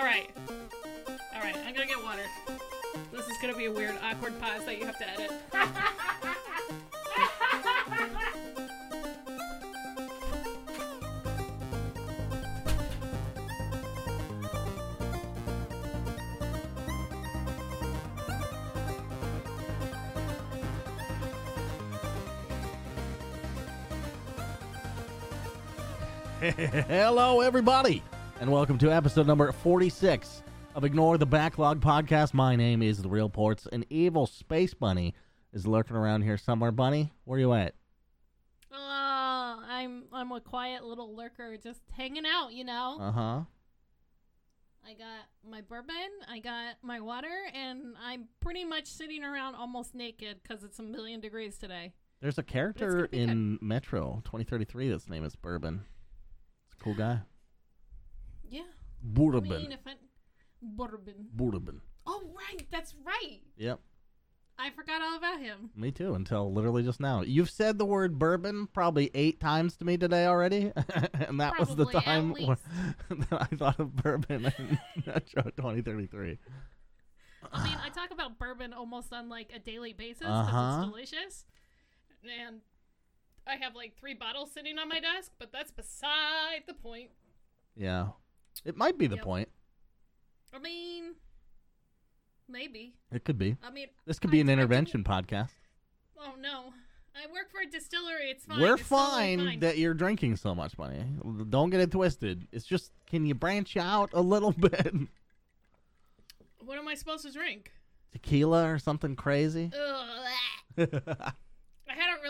All right. All right. I'm gonna get water. This is gonna be a weird, awkward pause that you have to edit. Hello, everybody, and welcome to episode number 46 of Ignore the Backlog podcast. My name is The Real Ports, and Evil Space Bunny is lurking around here somewhere. Bunny, where you at? Oh, I'm I'm a quiet little lurker, just hanging out. You know. Uh huh. I got my bourbon, I got my water, and I'm pretty much sitting around almost naked because it's a million degrees today. There's a character in Metro 2033 that's name is Bourbon. It's a cool guy. Yeah. I Bourbon. mean, I, bourbon. Bourbon. Oh right, that's right. Yep. I forgot all about him. Me too, until literally just now. You've said the word bourbon probably eight times to me today already, and that was the time when, that I thought of bourbon in Metro 2033. I mean, I talk about bourbon almost on like a daily basis because Uh-huh. it's delicious, and I have like three bottles sitting on my desk. But that's beside the point. Yeah. It might be the Yep. point. I mean, maybe. It could be. I mean, This could be I an tried to- intervention podcast. Oh no, I work for a distillery. It's fine. We're It's totally fine, fine. that you're drinking so much money. Don't get it twisted. It's just, can you branch out a little bit? What am I supposed to drink? Tequila or something crazy?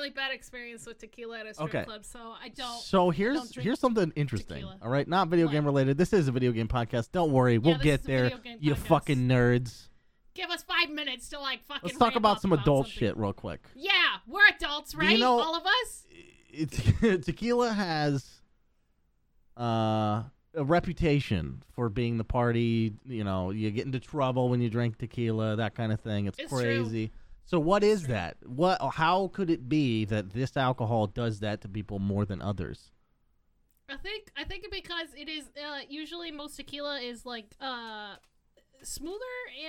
Ugh. I had a really bad experience with tequila at a strip Okay. club, so I don't. so here's don't drink here's something interesting. tequila. All right, not video What? game related. This is a video game podcast. Don't worry, we'll this get is a there. video game You podcast. fucking nerds. Give us five minutes to like fucking. Let's talk ramp about up some adult something. shit real quick. Yeah, we're adults, Do right? you know- All of us. It, tequila has uh, a reputation for being the party. You know, you get into trouble when you drink tequila, that kind of thing. It's, It's true. crazy. So, what is that? What? How could it be that this alcohol does that to people more than others? I think I think because it is uh, usually most tequila is like uh smoother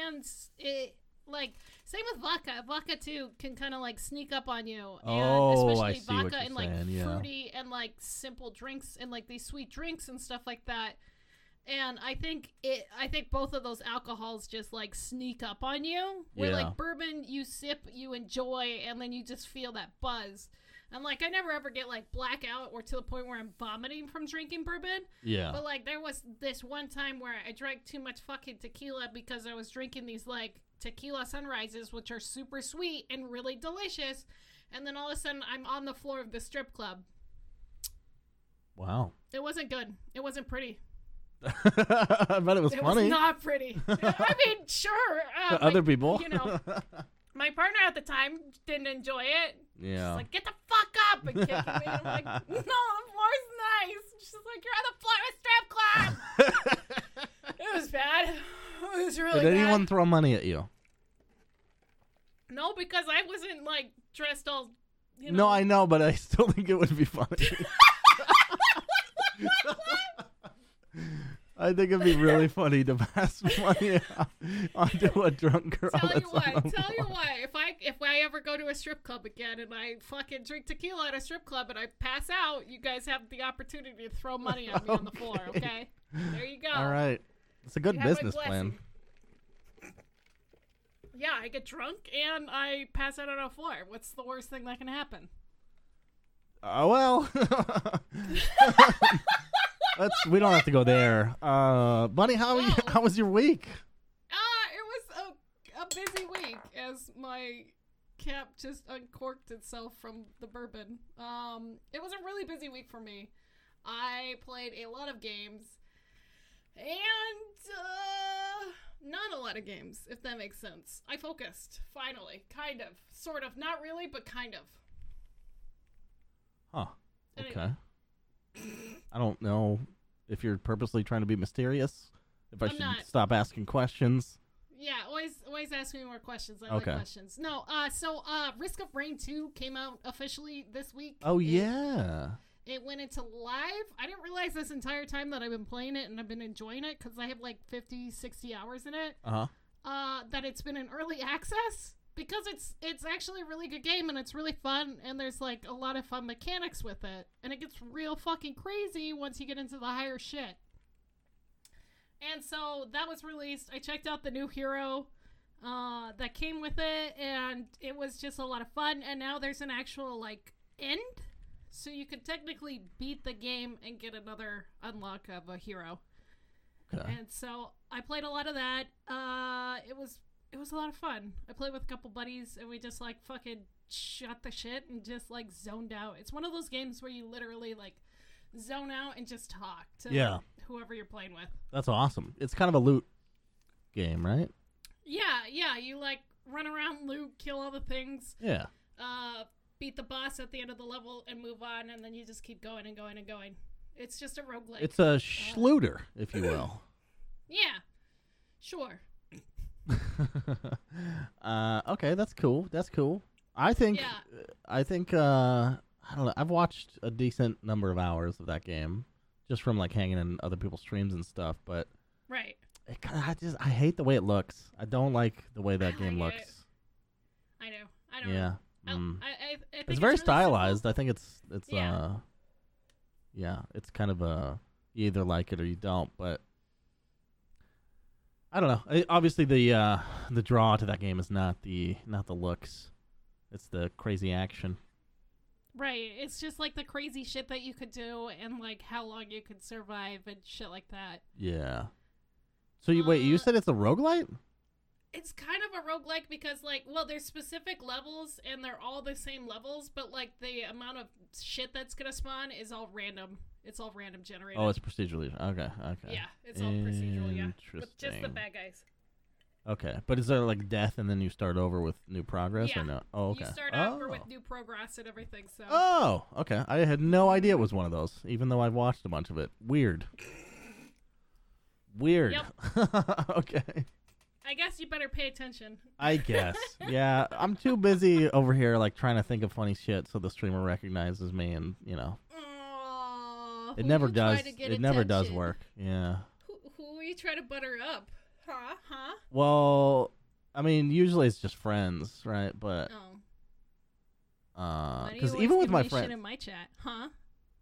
and it like same with vodka. Vodka too can kind of like sneak up on you. And Oh, I especially see what vodka you're and like saying, yeah. fruity and like simple drinks and like these sweet drinks and stuff like that. And I think it I think both of those alcohols just like sneak up on you. Where Yeah. like bourbon you sip, you enjoy, and then you just feel that buzz. And like I never ever get like blackout or to the point where I'm vomiting from drinking bourbon. Yeah. But like there was this one time where I drank too much fucking tequila because I was drinking these like tequila sunrises, which are super sweet and really delicious. And then all of a sudden I'm on the floor of the strip club. Wow. It wasn't good. It wasn't pretty. I bet it was it funny. was not pretty. I mean, sure. Uh, other people. You know, my partner at the time didn't enjoy it. yeah. She's like, get the fuck up and kicking me. I'm like, no, the floor's nice. She's like, you're on the floor of a strip club. It was bad. It was really Did bad. anyone throw money at you? No, because I wasn't like dressed all. You know. No, I know, but I still think it would be funny. I think it'd be really funny to pass money out onto a drunk girl. Tell you what. Tell you what. If I if I ever go to a strip club again and I fucking drink tequila at a strip club and I pass out, you guys have the opportunity to throw money at me on the floor. Okay. Okay. There you go. All right, it's a good You business plan. Yeah, I get drunk and I pass out on a floor. What's the worst thing that can happen? Oh well. Let's. We don't have to go there. Uh, Bunny, how No. how was your week? Ah, it was a, a busy week as my cap just uncorked itself from the bourbon. Um, it was a really busy week for me. I played a lot of games and uh, not a lot of games, if that makes sense. I focused, finally, kind of, sort of, not really, but kind of. Huh. Anyway. Okay. I don't know if you're purposely trying to be mysterious. If I I'm should not. stop asking questions. Yeah, always always ask me more questions. I like Okay. questions. No, uh so uh Risk of Rain 2 came out officially this week. Oh It- yeah. It went into live. I didn't realize this entire time that I've been playing it and I've been enjoying it because I have like 50, 60 hours in it. Uh huh. Uh, that it's been in early access because it's it's actually a really good game and it's really fun and there's like a lot of fun mechanics with it and it gets real fucking crazy once you get into the higher shit. And so that was released. I checked out the new hero uh, that came with it, and it was just a lot of fun. And now there's an actual like end, so you could technically beat the game and get another unlock of a hero. Okay. And so I played a lot of that. Uh, it was it was a lot of fun. I played with a couple buddies, and we just like fucking shut the shit and just like zoned out. It's one of those games where you literally like zone out and just talk to Yeah. whoever you're playing with. That's awesome. It's kind of a loot game, right? Yeah, yeah. You like run around, loot, kill all the things, Yeah. uh, beat the boss at the end of the level, and move on, and then you just keep going and going and going. It's just a roguelike. It's a schluter, if you will. yeah, sure. uh, okay, that's cool. That's cool. I think. Yeah. I think. Uh, I don't know. I've watched a decent number of hours of that game, just from like hanging in other people's streams and stuff. But Right. it kinda, I just I hate the way it looks. I don't like the way that I game like it. looks. I know. I don't. Yeah. Know. Mm. I, I, I think It's very really simple. stylized. I think it's it's Yeah. uh yeah, it's kind of a you either like it or you don't, but I don't know. I, obviously the uh the draw to that game is not the not the looks. It's the crazy action. Right. It's just like the crazy shit that you could do and like how long you could survive and shit like that. Yeah. So you wait, you Uh, said it's a roguelite? It's kind of a roguelike because like well there's specific levels and they're all the same levels, but like the amount of shit that's gonna spawn is all random. It's all random generated. Oh, it's procedurally. Okay, okay. yeah, it's all procedural, yeah. With just the bad guys. Okay. But is there like death and then you start over with new progress Yeah. or no? Oh, okay. You start oh. over with oh. new progress and everything, so Oh, okay. I had no idea it was one of those, even though I've watched a bunch of it. Weird. Weird. okay. I guess you better pay attention. I guess. Yeah, I'm too busy over here, like trying to think of funny shit, so the streamer recognizes me, and you know, Aw, it who never you try does. to get It never does work. Yeah. Who, who are you trying to butter up? Huh? Huh? Well, I mean, usually it's just friends, right? But Oh. uh, Why do you because always even with my me friends, shit in my chat, huh?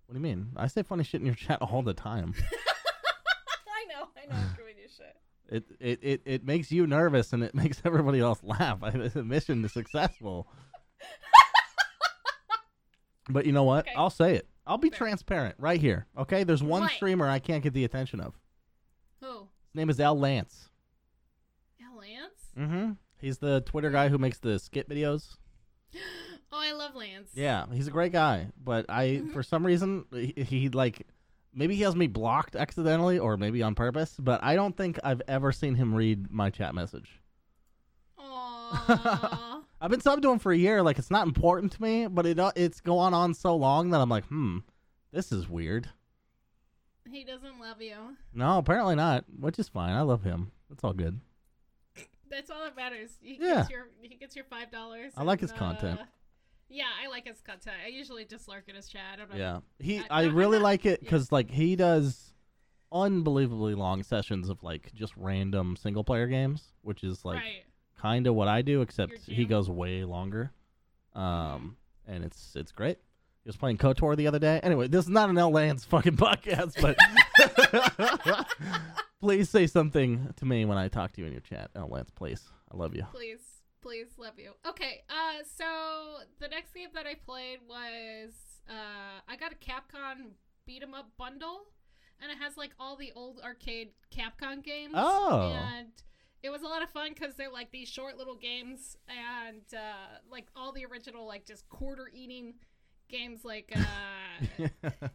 what do you mean? I say funny shit in your chat all the time. I know, I know, I'm giving you shit. It, it it it makes you nervous and it makes everybody else laugh. I, the mission is successful. but you know what? Okay. I'll say it. I'll be transparent right here. Okay, there's one What? streamer I can't get the attention of. Who? His name is Al Lance. Al Lance? Mm-hmm. He's the Twitter guy who makes the skit videos. Oh, I love Lance. Yeah, he's a great guy, but I Mhm. for some reason he, he like maybe he has me blocked accidentally or maybe on purpose, but I don't think I've ever seen him read my chat message. Aww. I've been subbed to him for a year. Like it's not important to me, but it uh, it's going on so long that I'm like, hmm, this is weird. he doesn't love you. No, apparently not. Which is fine. I love him. It's all good. That's all that matters. He Yeah. gets your he gets your five dollars. I like his content. Yeah, I like his content. I usually just lurk in his chat. I don't know. Yeah, he. I- I really like it yeah. because like he does unbelievably long sessions of like just random single player games, which is like right. Kind of what I do, except he goes way longer. Um, and it's it's great. He was playing KOTOR the other day. Anyway, this is not an L Lance fucking podcast, but please say something to me when I talk to you in your chat, L Lance. Please, I love you. Please, please, love you. Okay, uh, so the next game that I played was uh, I got a Capcom beat 'em up bundle, and it has like all the old arcade Capcom games. Oh. and it was a lot of fun because they're like these short little games, and uh, like all the original like just quarter eating games. Like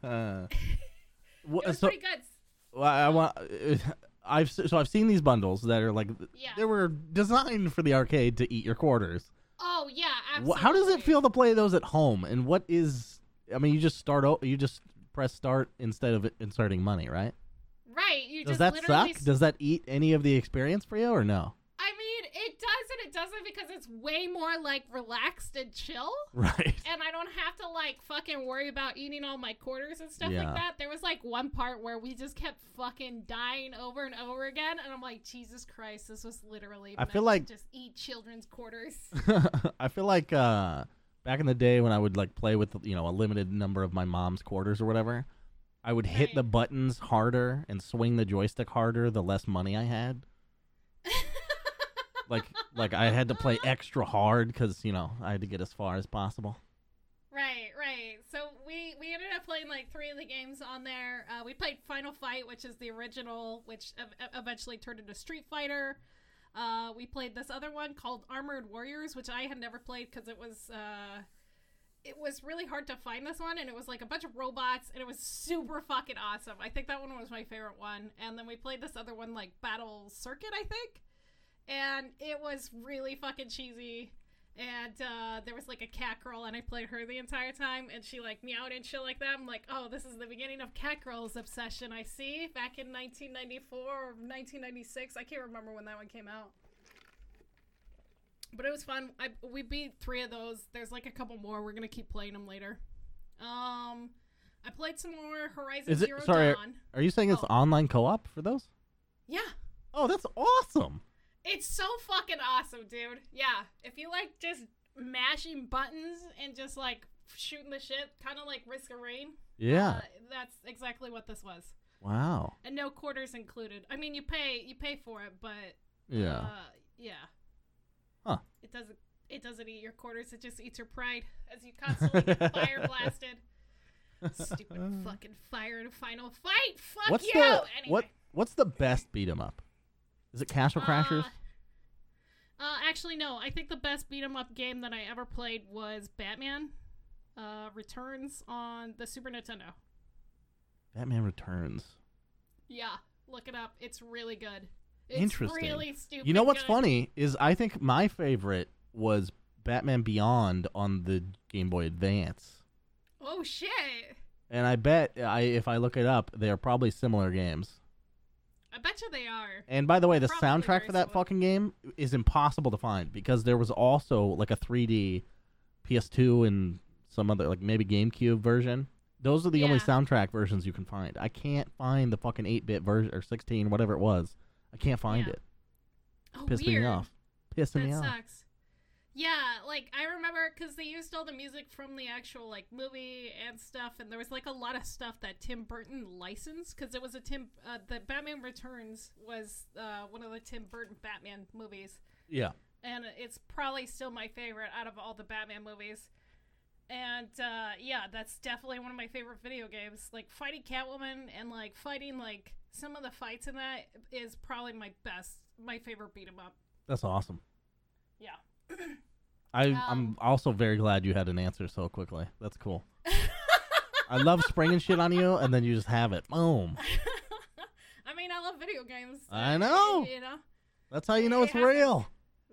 uh, was so pretty good. well, I want. I've so I've seen these bundles that are like Yeah. they were designed for the arcade to eat your quarters. Oh yeah, absolutely. How does it feel to play those at home? And what is? I mean, you just start. You just press start instead of inserting money, right? Right, you Does just that literally suck? Does that eat any of the experience for you, or no? I mean, it does and it doesn't because it's way more like relaxed and chill. Right. And I don't have to like fucking worry about eating all my quarters and stuff Yeah. like that. There was like one part where we just kept fucking dying over and over again, and I'm like, Jesus Christ, this was literally. I feel like- just eat children's quarters. I feel like uh, back in the day when I would like play with you know a limited number of my mom's quarters or whatever, I would hit the buttons harder and swing the joystick harder the less money I had. Like like I had to play extra hard because you know I had to get as far as possible. Right, right. So we we ended up playing like three of the games on there. Uh, we played Final Fight, which is the original, which ev- ev- eventually turned into Street Fighter. Uh, we played this other one called Armored Warriors, which I had never played because it was uh, it was really hard to find this one, and it was like a bunch of robots, and it was super fucking awesome. I think that one was my favorite one. And then we played this other one, like Battle Circuit, I think, and it was really fucking cheesy. And uh, there was like a cat girl and i played her the entire time and she like meowed and shit like that. I'm like oh this is the beginning of cat girl's obsession. I see back in 1994 or 1996 i can't remember when that one came out but it was fun I, we beat three of those there's like a couple more we're gonna keep playing them later um i played some more horizon Is it- zero sorry, dawn Are you saying it's Oh. online co-op for those? yeah Oh, that's awesome. It's so fucking awesome, dude. Yeah. If you like just mashing buttons and just like shooting the shit, kind of like Risk of Rain. Yeah. Uh, that's exactly what this was. wow. And no quarters included. I mean, you pay you pay for it, but Yeah. uh, yeah. Doesn't it doesn't eat your quarters. It just eats your pride as you constantly get fire blasted. Stupid fucking fire in a final fight. Fuck what's you. the anyway. what? What's the best beat 'em up? Is it Castle Crashers? Uh, uh, actually, no. I think the best beat 'em up game that I ever played was Batman uh, Returns on the Super Nintendo. Batman Returns. Yeah, look it up. It's really good. It's Interesting. really stupid. You know what's good. funny is I think my favorite was Batman Beyond on the Game Boy Advance. Oh shit! And I bet I if I look it up, they are probably similar games. I bet you they are. And by the way, the Probably soundtrack for that similar. fucking game is impossible to find because there was also like a 3D PS2 and some other like maybe GameCube version. Those are the only soundtrack versions you can find. I can't find the fucking 8-bit version or 16 whatever it was. I can't find Yeah. it. Oh, Pissed weird. me off. Pissed That me off. sucks. Yeah, like I remember because they used all the music from the actual like movie and stuff, and there was like a lot of stuff that Tim Burton licensed because it was a Tim. Uh, the Batman Returns was uh, one of the Tim Burton Batman movies, Yeah. and it's probably still my favorite out of all the Batman movies. And uh, yeah, that's definitely one of my favorite video games. Like fighting Catwoman and like fighting like some of the fights in that is probably my best, my favorite beat 'em up. That's awesome. Yeah. I, Um, I'm also very glad you had an answer so quickly. That's cool. I love springing shit on you, and then you just have it. Boom. I mean, I love video games. I know. You know, That's how you know It it's happens. real.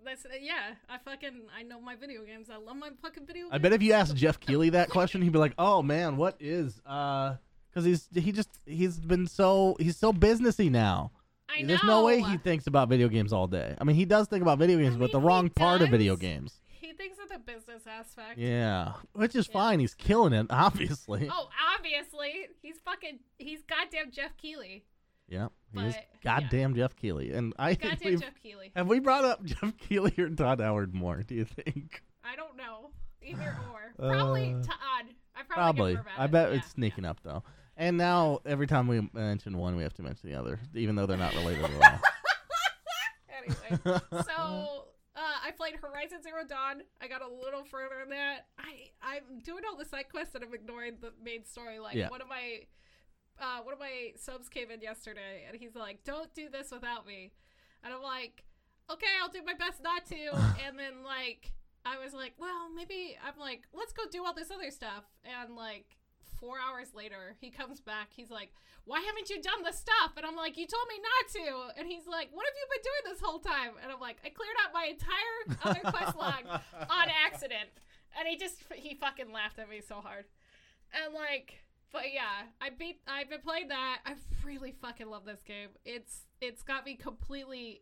That's uh, yeah. I fucking I know my video games. I love my fucking video games. I bet if you asked Jeff Keighley that question, he'd be like, "Oh man, what is uh?" Because he's he just he's been so he's so businessy now. I know. There's no way he thinks about video games all day. I mean, he does think about video games, but the mean, he wrong part of video games. He thinks of the business aspect. Yeah, which is Yeah. fine. He's killing it, obviously. Oh, obviously, he's fucking he's goddamn Jeff Keighley. Yeah, he is But, goddamn Jeff Keighley, and I think Goddamn we've Jeff Keighley. have we brought up Jeff Keighley or Todd Howard more? Do you think? I don't know either or. Probably Uh, Todd. I probably. Probably. Give her I bet it. it's sneaking up though. And now every time we mention one, we have to mention the other, even though they're not related at all. anyway, so uh, I played Horizon Zero Dawn. I got a little further in that. I I'm doing all the side quests and I'm ignoring the main story. Like Yeah. one of my uh, one of my subs came in yesterday and he's like, "Don't do this without me," and I'm like, "Okay, I'll do my best not to." and then like I was like, "Well, maybe I'm like, let's go do all this other stuff," and like. Four hours later, he comes back. He's like, "Why haven't you done the stuff?" And I'm like, "You told me not to." And he's like, "What have you been doing this whole time?" And I'm like, "I cleared out my entire other quest log on accident." And he just he fucking laughed at me so hard. And like but yeah, I beat. I've been playing that. I really fucking love this game. It's it's got me completely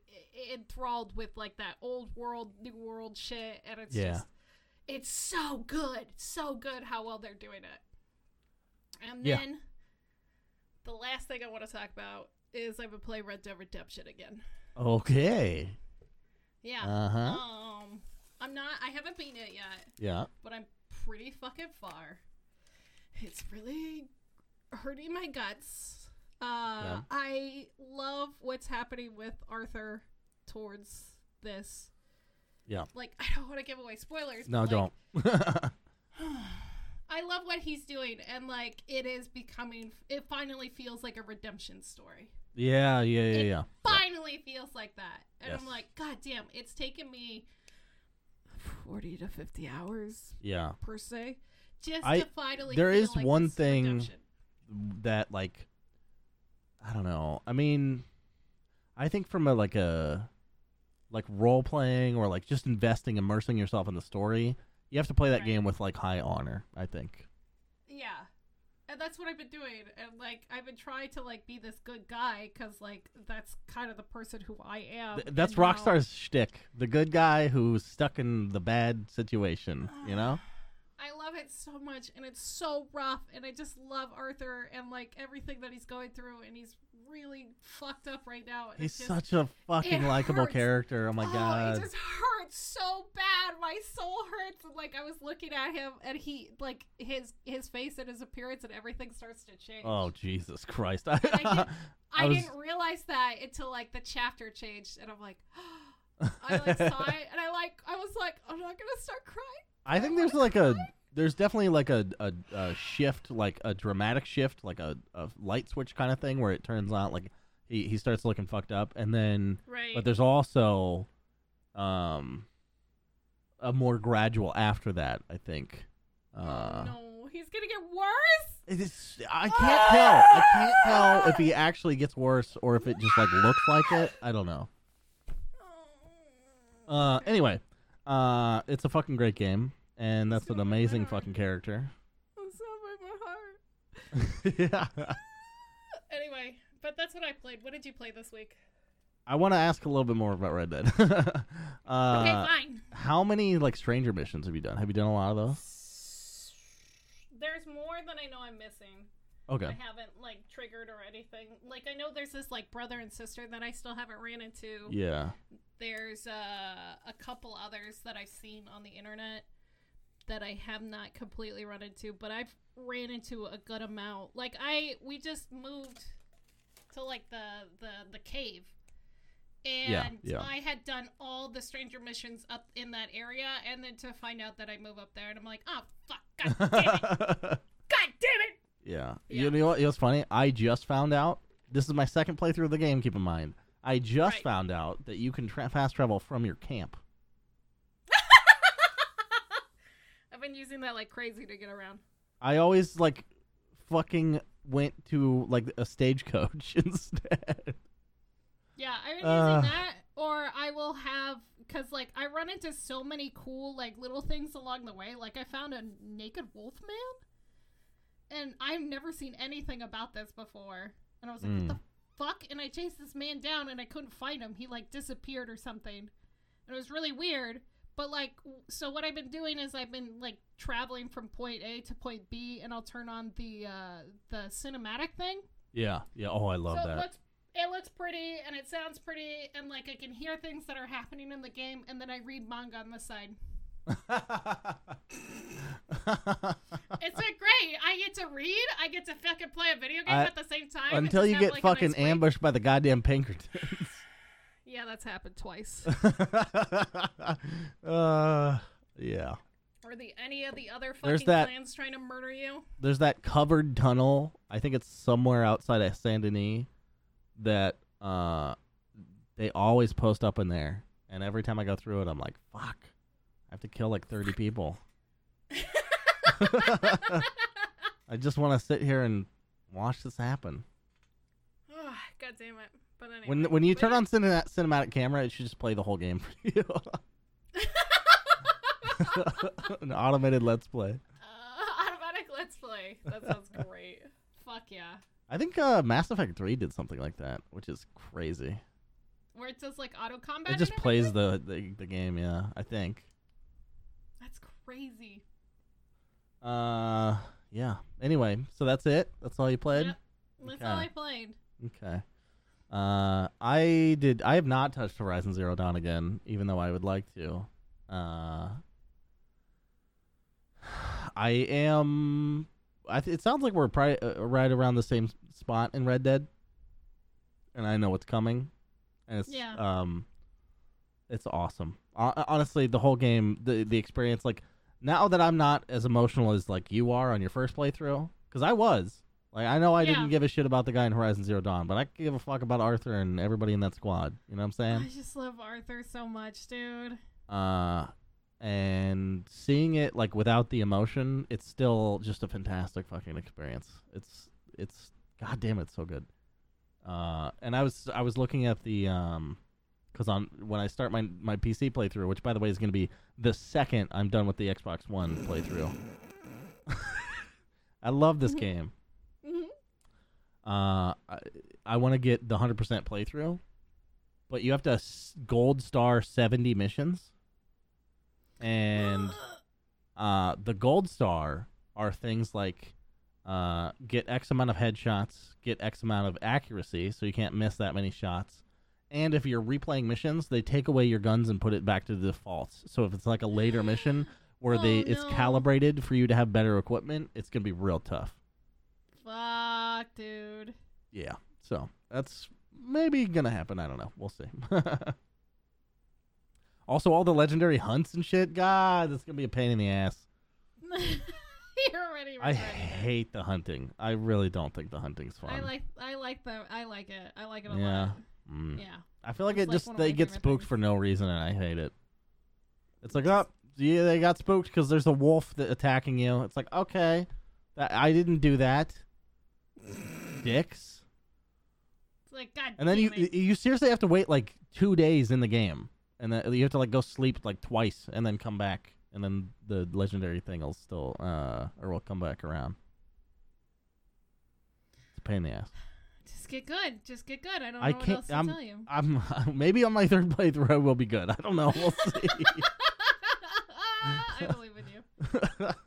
enthralled with like that old world, new world shit, and it's Yeah. just it's so good, so good how well they're doing it. And Yeah. then the last thing I want to talk about is I've been playing Red Dead Redemption again. Okay. Yeah. Uh huh. Um, I'm not. I haven't beaten it yet. Yeah. but I'm pretty fucking far. It's really hurting my guts. Uh, Yeah. I love what's happening with Arthur towards this. Yeah. Like, I don't want to give away spoilers. No, like, don't. I love what he's doing, and like, it is becoming. It finally feels like a redemption story. yeah, yeah, yeah, It yeah. Finally feels like that, and Yes. I'm like, God damn! It's taken me forty to fifty hours Yeah. per se, just I- to finally. there is like one thing- that like I don't know. I mean, I think from a like a like role playing or like just investing, immersing yourself in the story, you have to play that Right. game with like high honor. I think. Yeah, and that's what I've been doing, and like I've been trying to like be this good guy because like that's kind of the person who I am. Th- that's and now- Rockstar's shtick. The good guy who's stuck in the bad situation. You know. I love it so much, and it's so rough, and I just love Arthur and like everything that he's going through, and he's really fucked up right now. And He's just, such a fucking likable character. Oh my oh, god. it just hurts so bad. My soul hurts, and like I was looking at him, and he like his his face and his appearance and everything starts to change. Oh Jesus Christ! I didn't- I, I was- didn't realize that until like the chapter changed, and I'm like, I like saw it, and I like I was like, I'm not gonna start crying. I think there's like a there's definitely like a, a, a shift, like a dramatic shift, like a, a light switch kind of thing where it turns out like he, he starts looking fucked up and then Right. but there's also um a more gradual after that, I think. Uh oh, no, he's gonna get worse. it is, I can't tell. I can't tell if he actually gets worse or if it just like looks like it. I don't know. Uh anyway, uh it's a fucking great game and that's an amazing fucking character. I'm so by my heart. yeah. Anyway, but that's what I played. What did you play this week? I want to ask a little bit more about Red Dead. uh, okay, fine. How many like stranger missions have you done? Have you done a lot of those? There's more than I know I'm missing. Okay. I haven't like triggered or anything. Like I know there's this like brother and sister that I still haven't ran into. Yeah. There's uh, a couple others that I've seen on the internet that I have not completely run into, but I've ran into a good amount. Like I we just moved to like the the the cave. And Yeah, yeah. I had done all the stranger missions up in that area and then to find out that I move up there and I'm like, "Oh fuck. God damn it. God damn it." yeah. Yeah. You know what? It was funny? I just found out. This is my second playthrough of the game. Keep in mind. I just Right. found out that you can tra- fast travel from your camp. I've been using that like crazy to get around. I always like fucking went to like a stagecoach instead. Yeah, I've been Uh. using that, or I will have because like I run into so many cool like little things along the way. Like I found a naked wolf man, and I've never seen anything about this before. And I was like, Mm. "What the fuck?" And I chased this man down, and I couldn't find him. He like disappeared or something, and it was really weird. But like, so what I've been doing is I've been like traveling from point A to point B, and I'll turn on the uh, the cinematic thing. Yeah. Yeah. Oh, I love so It that. looks, it looks pretty and it sounds pretty, and like I can hear things that are happening in the game, and then I read manga on the side. It's been great. I get to read, I get to fucking play a video game I- at the same time. Until you get like, nice fucking break. ambushed by the goddamn Pinkertons. Yeah, that's happened twice. uh, yeah. or the any of the other There's fucking that- clans trying to murder you. There's that covered tunnel. I think it's somewhere outside of Saint Denis that uh they always post up in there. And every time I go through it, I'm like, fuck. I have to kill like 30 people. I just want to sit here and watch this happen. Oh, God damn it. But anyway. When when you turn on cine- cinematic camera, it should just play the whole game for you. An automated let's play. Uh, automatic let's play. That sounds great. Fuck yeah. I think uh, Mass Effect 3 did something like that, which is crazy. Where it says like auto combat. It just plays the, the the game, yeah. I think. That's crazy. Uh, yeah. Anyway, so that's it. That's all you played. Yep. That's Okay. all I played. Okay. Uh, I did. I have not touched Horizon Zero Dawn again, even though I would like to. Uh, I am. I th- it sounds like we're probably uh, right around the same spot in Red Dead, and I know what's coming, and it's Yeah. um, it's awesome. Hon- honestly, the whole game, the the experience, like now that I'm not as emotional as like you are on your first playthrough, because I was. Like I know I Yeah. didn't give a shit about the guy in Horizon Zero Dawn, but I give a fuck about Arthur and everybody in that squad. You know what I'm saying? I just love Arthur so much, dude. uh and seeing it like without the emotion it's still just a fantastic fucking experience it's it's god damn it's so good uh and i was i was looking at the um because on when i start my my pc playthrough which by the way is going to be the second i'm done with the xbox one playthrough i love this game uh, I, I want to get the hundred percent playthrough, but you have to s- gold star seventy missions, and uh, the gold star are things like uh, get X amount of headshots, get X amount of accuracy, so you can't miss that many shots. And if you're replaying missions, they take away your guns and put it back to the defaults. So if it's like a later mission where they Oh, it's no. calibrated for you to have better equipment, it's gonna be real tough. Fuck, dude. Yeah. So that's maybe gonna happen. I don't know. We'll see. also, all the legendary hunts and shit. God, that's gonna be a pain in the ass. You're already I it. hate the hunting. I really don't think the hunting's fun. I like I like the I like it. I like it a Yeah. lot. Mm. Yeah. I feel like It's it like just they get spooked things. for no reason, and I hate it. It's like, oh, yeah, they got spooked because there's a wolf that attacking you. It's like, okay, that I didn't do that, dicks. It's like God And then you it. you seriously have to wait like two days in the game, and then you have to like go sleep like twice, and then come back, and then the legendary thing will still uh or will come back around. It's a pain in the ass. Just get good. Just get good. I don't know I what else to I'm- tell you. I'm maybe on my third playthrough I will be good. I don't know. We'll see. I believe in you.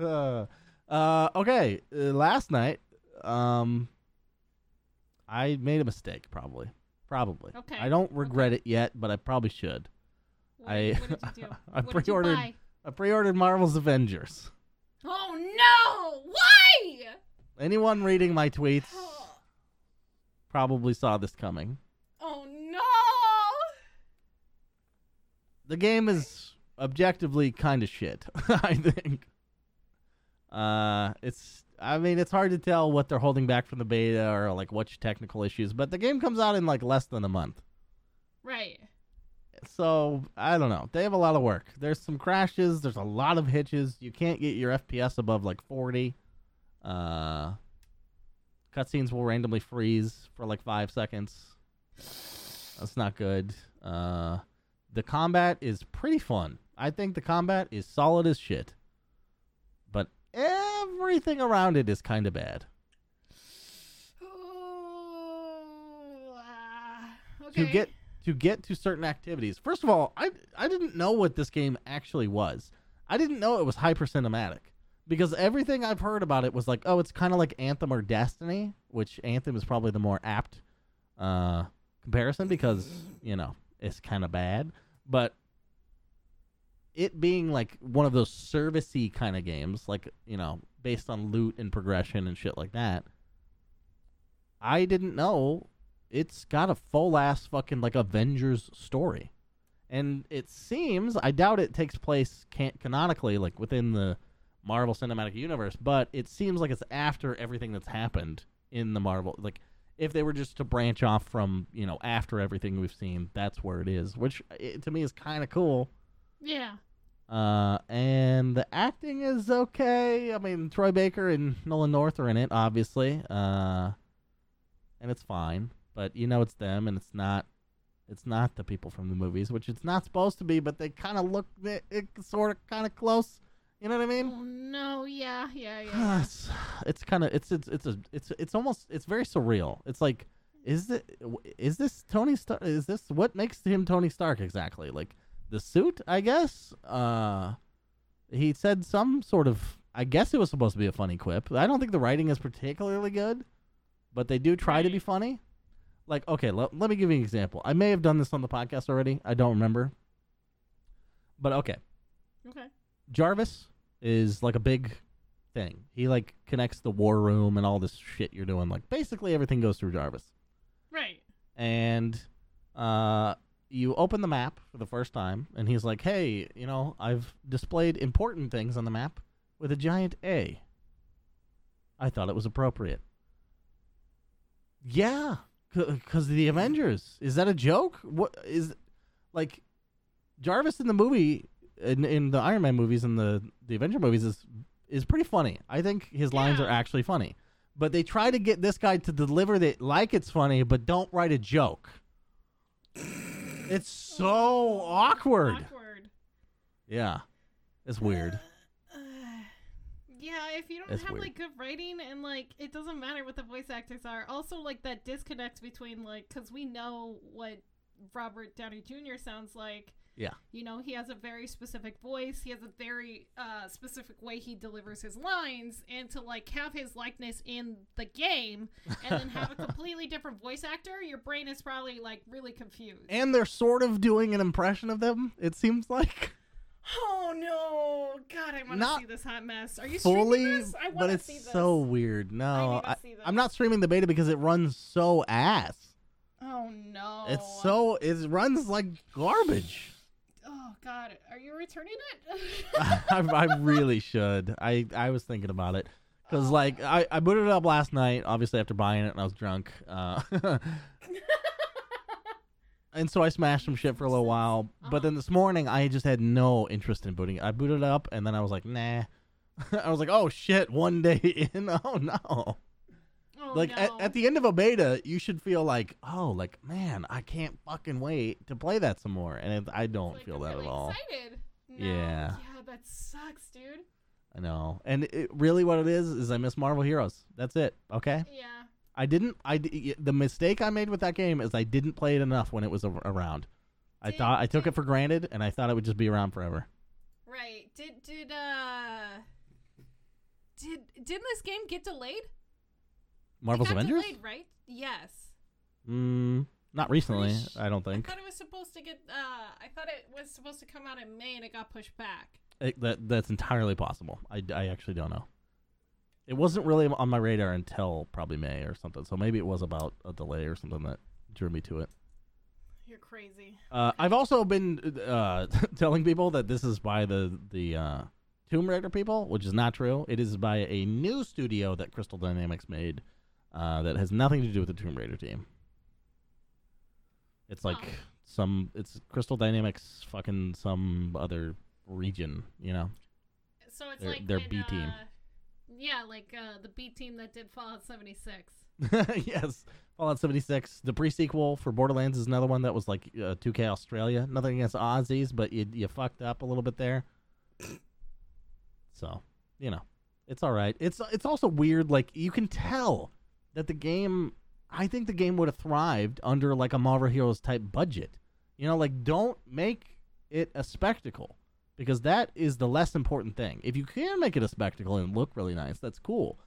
uh, okay, uh, last night, um, I made a mistake. Probably, probably. Okay, I don't regret it yet, but I probably should. What, I- what did you do? I what pre-ordered-? I pre-ordered Marvel's Avengers. Oh no! Why? Anyone reading my tweets probably saw this coming. Oh no! The game is objectively kind of shit. I think. Uh, it's. I mean, it's hard to tell what they're holding back from the beta or like which technical issues, but the game comes out in like less than a month. Right. So I don't know. They have a lot of work. There's some crashes. There's a lot of hitches. You can't get your FPS above like 40. Uh, cutscenes will randomly freeze for like five seconds. That's not good. Uh, the combat is pretty fun. I think the combat is solid as shit. Everything around it is kind of bad. Ah, okay. to get to get to certain activities. First of all, I I didn't know what this game actually was. I didn't know it was hyper cinematic because everything I've heard about it was like, oh, it's kind of like Anthem or Destiny, which Anthem is probably the more apt uh, comparison because you know it's kind of bad, but it being like one of those servicey kind of games, like you know, based on loot and progression and shit like that. I didn't know it's got a full ass fucking like Avengers story. And it seems, I doubt it takes place can- canonically, like within the Marvel Cinematic Universe, but it seems like it's after everything that's happened in the Marvel. Like, if they were just to branch off from, you know, after everything we've seen, that's where it is, which it, to me is kind of cool. Yeah. Uh, and the acting is okay. I mean, Troy Baker and Nolan North are in it, obviously. Uh, and it's fine, but you know it's them, and it's not. It's not the people from the movies, which it's not supposed to be, but they kind of look it, it sort of kind of close. You know what I mean? Oh no, yeah, yeah, yeah. it's it's kind of it's it's it's a it's it's almost it's very surreal. It's like is it is this Tony Stark? Is this what makes him Tony Stark exactly? Like the suit, I guess. Uh, he said some sort of. I guess it was supposed to be a funny quip. I don't think the writing is particularly good, but they do try to be funny. Like, okay, let, let me give you an example. I may have done this on the podcast already. I don't remember. But okay, okay. Jarvis is like a big thing. He like connects the war room and all this shit you're doing. Like basically everything goes through Jarvis. Right. And uh you open the map for the first time and he's like, "Hey, you know, I've displayed important things on the map with a giant A." I thought it was appropriate. Yeah, cuz the Avengers. Is that a joke? What is like Jarvis in the movie in in the Iron Man movies and the the Avenger movies is is pretty funny. I think his lines Yeah. are actually funny. But they try to get this guy to deliver it like it's funny, but don't write a joke. It's so awkward. Awkward. Yeah. It's weird. Uh, yeah, if you don't It's have weird. like good writing and like it doesn't matter what the voice actors are. Also, like that disconnect between like because we know what Robert Downey Jr. sounds like. Yeah. You know, he has a very specific voice. He has a very uh, specific way he delivers his lines, and to like have his likeness in the game, and then have a completely different voice actor, your brain is probably like really confused. And they're sort of doing an impression of them, it seems like. oh no, God, I want to see this hot mess. Are you Fully, this? I but want to it's see this. so weird. No, I, this. I'm not streaming the beta because it runs so ass. Oh no. It's so it runs like garbage. Oh God, are you returning it? I, I really should. I, I was thinking about it because Oh. like I, I booted it up last night, obviously after buying it and I was drunk. Uh, and so I smashed some shit for a little while. But Uh-huh. then this morning I just had no interest in booting it. I booted it up and then I was like, nah. I was like, oh shit, one day in. Oh no. Oh, like no. at, at the end of a beta, you should feel like, oh, like man, I can't fucking wait to play that some more. And it, I don't Like, feel I'm that really at all. Excited. No. Yeah. Yeah, that sucks, dude. I know. And it, really, what it is is I miss Marvel Heroes. That's it. Okay. Yeah. I didn't. I the mistake I made with that game is I didn't play it enough when it was around. I Did- thought I took did- it for granted, and I thought it would just be around forever. Right. Did did uh did didn't this game get delayed? Marvel's Avengers? Delayed, right? Yes. Mm, not recently. sh- I don't think. I thought it was supposed to get. Uh, I thought it was supposed to come out in May, and it got pushed back. It- that that's entirely possible. I, I actually don't know. It wasn't really on my radar until probably May or something. So maybe it was about a delay or something that drew me to it. You're crazy. Uh, I've also been uh, telling people that this is by the the uh, Tomb Raider people, which is not true. It is by a new studio that Crystal Dynamics made uh, that has nothing to do with the Tomb Raider team. It's like Oh. some it's Crystal Dynamics fucking some other region, you know. So it's Their- like their when, B team. uh, yeah, like uh, the B team that did Fallout 76. yes, Fallout 76. The pre-sequel for Borderlands is another one that was like uh, 2K Australia. Nothing against Aussies, but you you fucked up a little bit there. So, you know, it's all right. It's it's also weird. Like you can tell that the game. I think the game would have thrived under like a Marvel Heroes type budget. You know, like don't make it a spectacle because that is the less important thing. If you can make it a spectacle and look really nice, that's cool.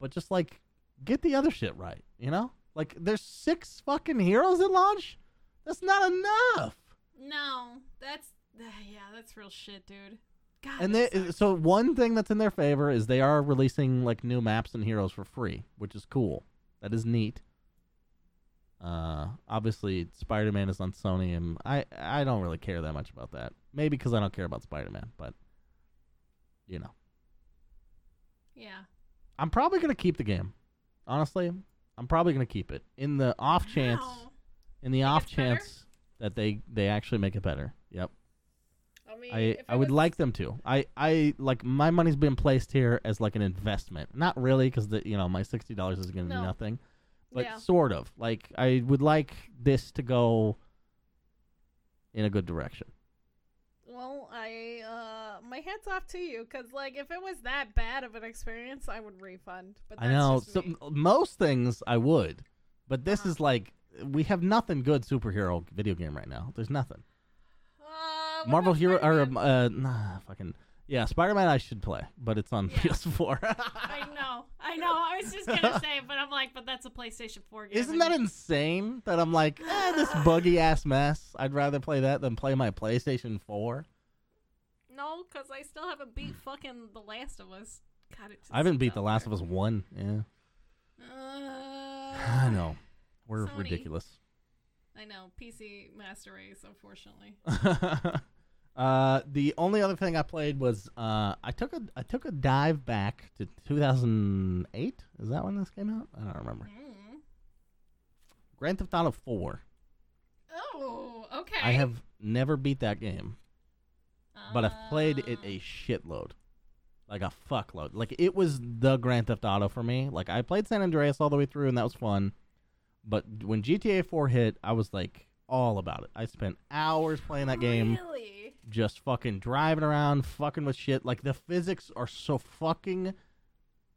But just like get the other shit right, you know? Like there's six fucking heroes at launch. That's not enough. No, that's yeah, that's real shit, dude. God, And they sucks. so one thing that's in their favor is they are releasing like new maps and heroes for free, which is cool. That is neat. Uh, obviously Spider-Man is on Sony, and I I don't really care that much about that. Maybe because I don't care about Spider-Man, but you know, yeah. I'm probably gonna keep the game. Honestly, I'm probably gonna keep it in the off chance. Wow. In the off it's better? chance that they they actually make it better. I mean, I would was- like them to. I I like my money's been placed here as like an investment. Not really cuz the you know, my $60 is going to No. do nothing. But Yeah. sort of. Like I would like this to go in a good direction. Well, I uh, my hats off to you, because like if it was that bad of an experience, I would refund. But I know. So most things I would, but this Uh-huh. is like we have nothing good superhero video game right now. There's nothing. Marvel Hero or uh, nah, fucking yeah, Spider Man. I should play, but it's on Yeah. PS4. I know, I know. I was just gonna say, but I'm like, but that's a PlayStation 4 game. Isn't that insane? That I'm like, eh, this buggy ass mess. I'd rather play that than play my PlayStation 4. No, because I still haven't beat fucking The Last of Us. God, it I haven't beat The Last there. of Us one. Yeah, Uh, I know. We're Sony. ridiculous. I know. PC Master Race, unfortunately. uh, the only other thing I played was uh, I took a I took a dive back to 2008. Is that when this came out? I don't remember. Mm. Grand Theft Auto 4. Oh, okay. I have never beat that game, but I've played it Uh, a shitload, like a fuckload. Like it was the Grand Theft Auto for me. Like I played San Andreas all the way through, and that was fun. But when GTA 4 hit, I was like all about it. I spent hours playing that game. Really? just fucking driving around, fucking with shit. Like the physics are so fucking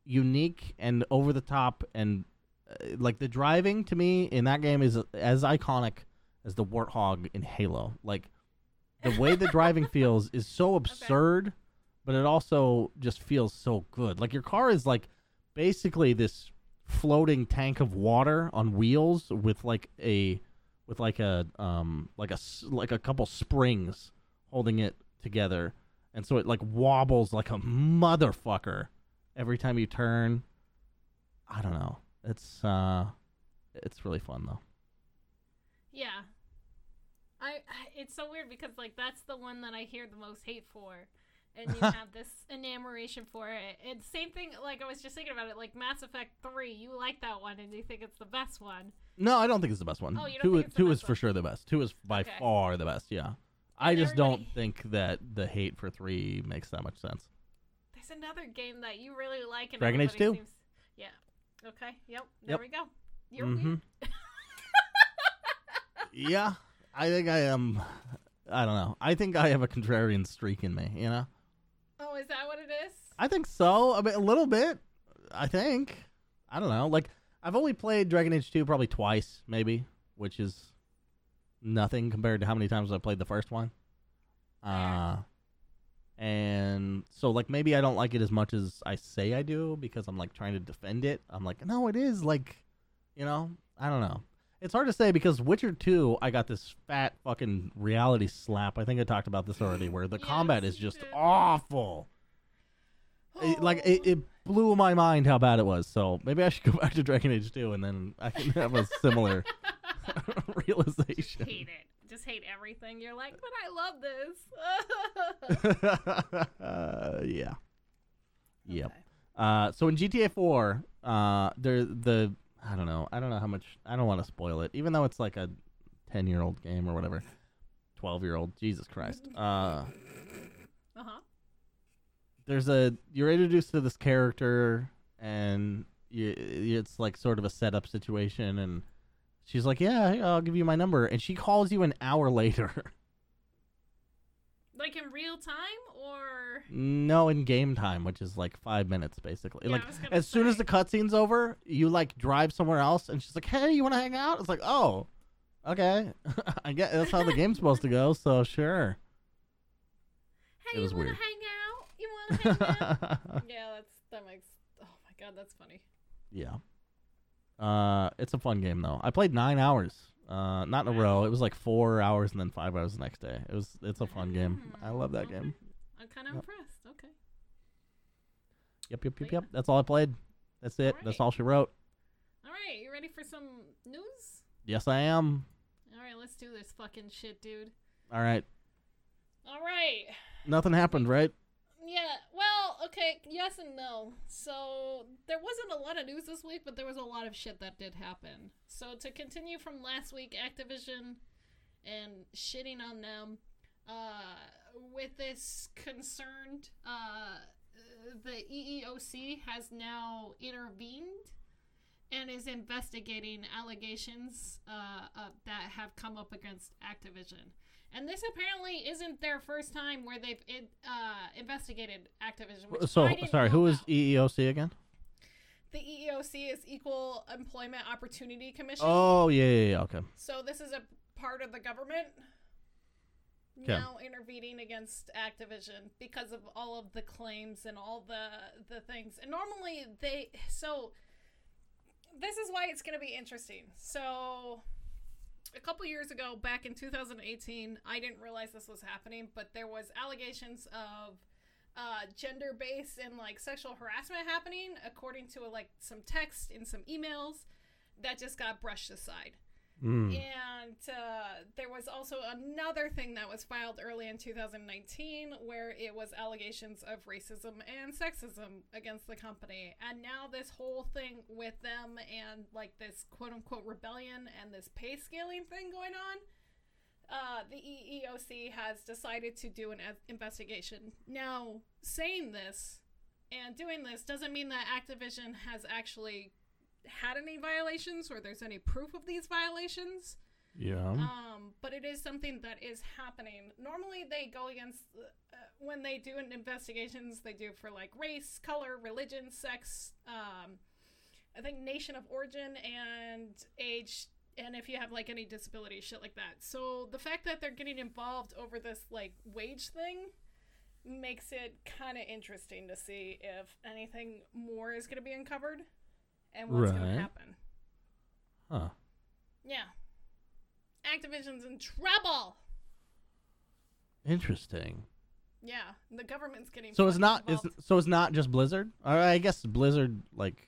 unique and over the top, and uh, like the driving to me in that game is as iconic as the warthog in Halo. Like the way the driving feels is so absurd, but it also just feels so good. Like your car is like basically this floating tank of water on wheels with like a with like a um like a like a couple springs holding it together and so it like wobbles like a motherfucker every time you turn i don't know it's uh it's really fun though Yeah. I it's so weird because like that's the one that I hear the most hate for. And you have this enamoration for it. And same thing like I was just thinking about it, like Mass Effect three, you like that one and you think it's the best one. no i don't think it's the best one Oh, you don't two, think it's two is for one? sure the best two is by Okay. far the best yeah i And just don't think that the hate for three makes that much sense There's another game that you really like and Dragon Age 2. Seems, yeah. Okay. Yep. There Yep. we go. You're Mhm. weird. yeah i think i am i don't know i think i have a contrarian streak in me you know Oh, is that what it is? I think so. I mean, a little bit. I think. I don't know. Like I've only played Dragon Age 2 probably twice, maybe, which is nothing compared to how many times I played the first one. Uh and so like maybe I don't like it as much as I say I do because I'm like trying to defend it. I'm like, no, it is like, you know, I don't know. It's hard to say because Witcher 2, I got this fat fucking reality slap. I think I talked about this already, where the Yes, combat is just awful. It- like it, it blew my mind how bad it was. So maybe I should go back to Dragon Age 2 and then I can have a similar realization. hate it. Just hate everything. You're like, but I love this. uh, yeah. Yep. Uh, so in GTA 4, uh, there the I don't know. I don't know how much. I don't want to spoil it, even though it's like a ten year old game or whatever. Twelve year old. Jesus Christ. Uh, Uh huh. there's a you're introduced to this character and you, it's like sort of a setup situation and she's like yeah i'll give you my number and she calls you an hour later Like in real time, or no in game time which is like five minutes basically Yeah, like I was gonna as soon as the cutscene's over you like drive somewhere else and she's like hey you want to hang out it's like oh okay i guess that's how the game's supposed to go so sure hey, It was you wanna weird. hang out? You wanna hang out? yeah, that's that makes. Oh my god, that's funny. Yeah. Uh, it's a fun game though. I played nine hours. Uh, not in a row. It was like four hours and then five hours the next day. It was. It's a fun game. I love that game. I'm kind of Yep. impressed. Okay. Yep, yep, yep, yep. That's all I played. That's it. That's all she wrote. All right, you ready for some news? Yes, I am. All right, let's do this fucking shit, dude. All right. All right. Nothing happened, right? Yeah, well, okay, yes and no. So, there wasn't a lot of news this week, but there was a lot of shit that did happen. So, to continue from last week, Activision and shitting on them, uh, with this concerned, uh, the EEOC has now intervened and is investigating allegations uh, uh, that have come up against Activision. And this apparently isn't their first time where they've it, uh, investigated Activision. So sorry, who is. EEOC again? the EEOC is Equal Employment Opportunity Commission. Oh yeah, yeah, yeah. Okay. So this is a part of the government 'Kay. now intervening against Activision because of all of the claims and all the the things. And normally they so this is why it's going to be interesting. So a couple years ago back in 2018, I didn't realize this was happening, but there was allegations of uh, gender-based and like sexual harassment happening according to like some text in some emails that just got brushed aside. Mm. And uh, there was also another thing that was filed early in 2019 where it was allegations of racism and sexism against the company. And now this whole thing with them and like this quote unquote rebellion and this pay scaling thing going on. Uh, the EEOC has decided to do an investigation. Now, saying this and doing this doesn't mean that Activision has actually had any violations or there's any proof of these violations. Yeah. Um, but it is something that is happening. Normally, they go against uh, when they do an investigations. They do for like race, color, religion, sex. Um, I think nation of origin and age, and if you have like any disability, shit like that. So the fact that they're getting involved over this like wage thing makes it kind of interesting to see if anything more is going to be uncovered and what's going Right. to happen. Huh. Yeah. Activision's in trouble. Interesting. Yeah, the government's getting. So it's fucking not. It's, involved. so it's not just Blizzard. I guess Blizzard like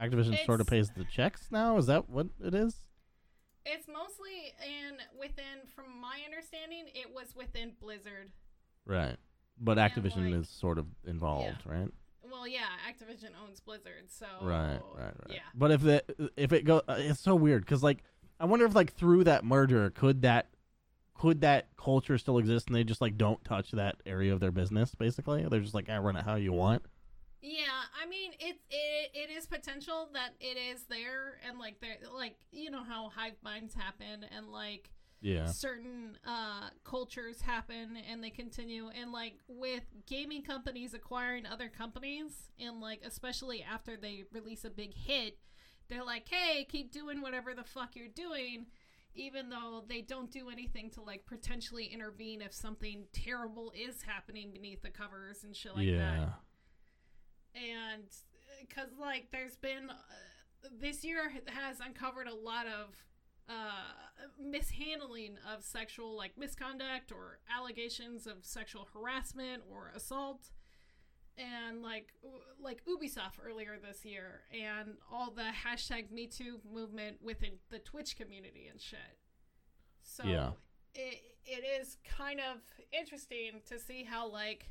Activision sort of It's- pays the checks now. Is that what it is? It's mostly in within, from my understanding, it was within Blizzard. Right. But Activision like- is sort of involved, right? Well, yeah, Activision owns Blizzard, so Right, right, right. Yeah, But if the if it go, uh, it's so weird because like I wonder if like through that merger could that could that culture still exist and they just like don't touch that area of their business basically they're just like I run it how you want. yeah. I mean, it it it is potential that it is there, and like there, like you know how hive minds happen, and like Yeah. certain uh, cultures happen and they continue and like with gaming companies acquiring other companies and like especially after they release a big hit they're like hey keep doing whatever the fuck you're doing even though they don't do anything to like potentially intervene if something terrible is happening beneath the covers and shit like yeah. that and because like there's been uh, this year has uncovered a lot of uh, mishandling of sexual like misconduct or allegations of sexual harassment or assault. And like like ubisoft earlier this year and all the hashtag me too movement within the twitch community and shit. So Yeah. it, it is kind of interesting to see how like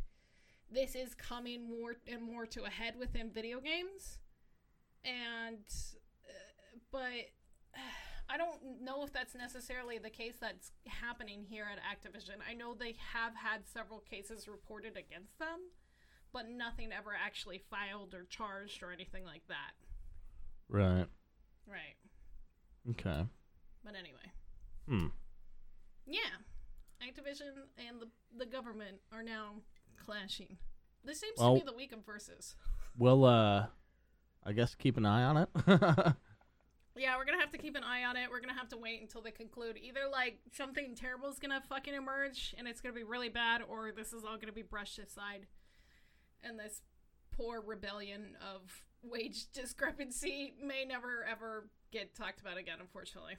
this is coming more and more to a head within video games. And uh, but i don't know if that's necessarily the case that's happening here at activision i know they have had several cases reported against them but nothing ever actually filed or charged or anything like that Right. right Okay. but anyway Hmm. yeah activision and the, the government are now clashing this seems Well- to be the week of verses Well, uh, I guess keep an eye on it. Yeah, we're gonna have to keep an eye on it. We're gonna have to wait until they conclude. Either like something terrible is gonna fucking emerge and it's gonna be really bad, or this is all gonna be brushed aside. And this poor rebellion of wage discrepancy may never ever get talked about again, unfortunately.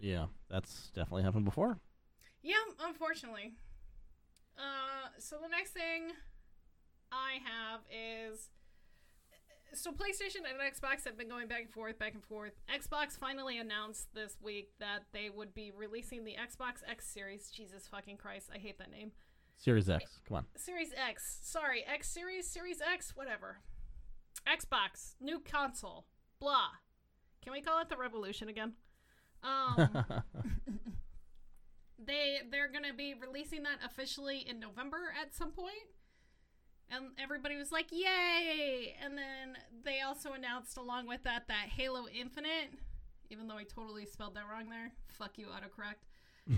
yeah, that's definitely happened before. Yeah, unfortunately. Uh, so the next thing I have is so PlayStation and Xbox have been going back and forth, back and forth. Xbox finally announced this week that they would be releasing the Xbox X Series. Jesus fucking Christ, I hate that name. Series X. Come on. Series X. Sorry, X Series, Series X, whatever. Xbox, new console, blah. Can we call it the Revolution again? Um, they they're gonna be releasing that officially in November at some point, and everybody was like, "Yay!" And then they also announced along with that that Halo Infinite, even though I totally spelled that wrong there, fuck you, autocorrect,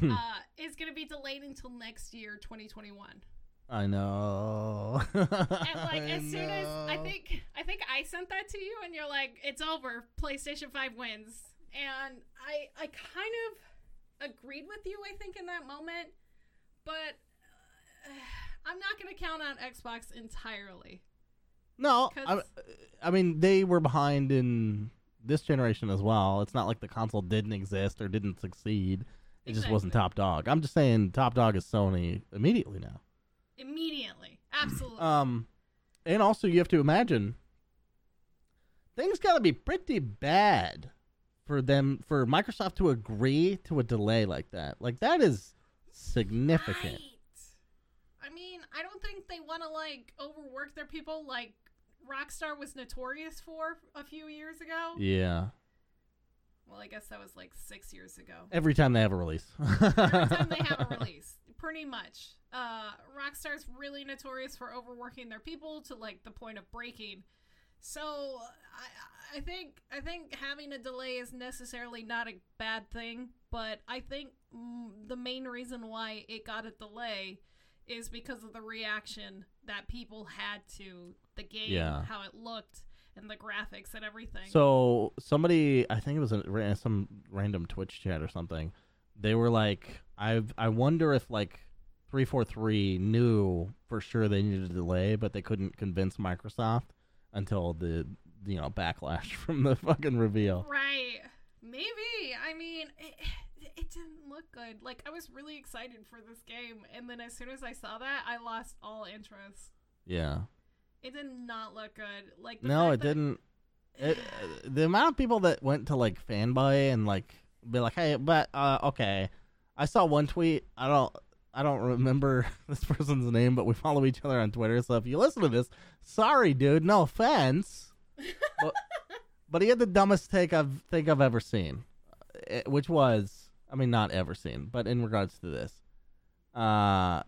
uh, is going to be delayed until next year, 2021. I know. And like as soon as I think I think I sent that to you, and you're like, "It's over. PlayStation Five wins." And I I kind of agreed with you. I think in that moment, but uh, I'm not going to count on Xbox entirely. No, I, I mean they were behind in this generation as well. It's not like the console didn't exist or didn't succeed. It just wasn't top dog. I'm just saying top dog is Sony immediately now. Immediately, absolutely. Um, and also you have to imagine things got to be pretty bad for them for Microsoft to agree to a delay like that. Like that is significant. Right. I don't think they want to like overwork their people like Rockstar was notorious for a few years ago. Yeah. Well, I guess that was like six years ago. Every time they have a release. Every time they have a release, pretty much. Uh, Rockstar's really notorious for overworking their people to like the point of breaking. So I, I think I think having a delay is necessarily not a bad thing, but I think mm, the main reason why it got a delay is because of the reaction that people had to the game, Yeah. how it looked, and the graphics and everything. So somebody, I think it was in some random Twitch chat or something. They were like, "I I wonder if like three four three knew for sure they needed a delay, but they couldn't convince Microsoft until the you know backlash from the fucking reveal." Right. Maybe. I mean, it, it didn't look good. Like, I was really excited for this game, and then as soon as I saw that, I lost all interest. Yeah. It did not look good. Like, No, it that- didn't. It, the amount of people that went to like fanboy and like be like, "Hey, but uh, okay." I saw one tweet. I don't. I don't remember this person's name, but we follow each other on Twitter. So if you listen to this, sorry, dude. No offense, but, but he had the dumbest take I've think I've ever seen, which was, I mean, not ever seen, but in regards to this, uh,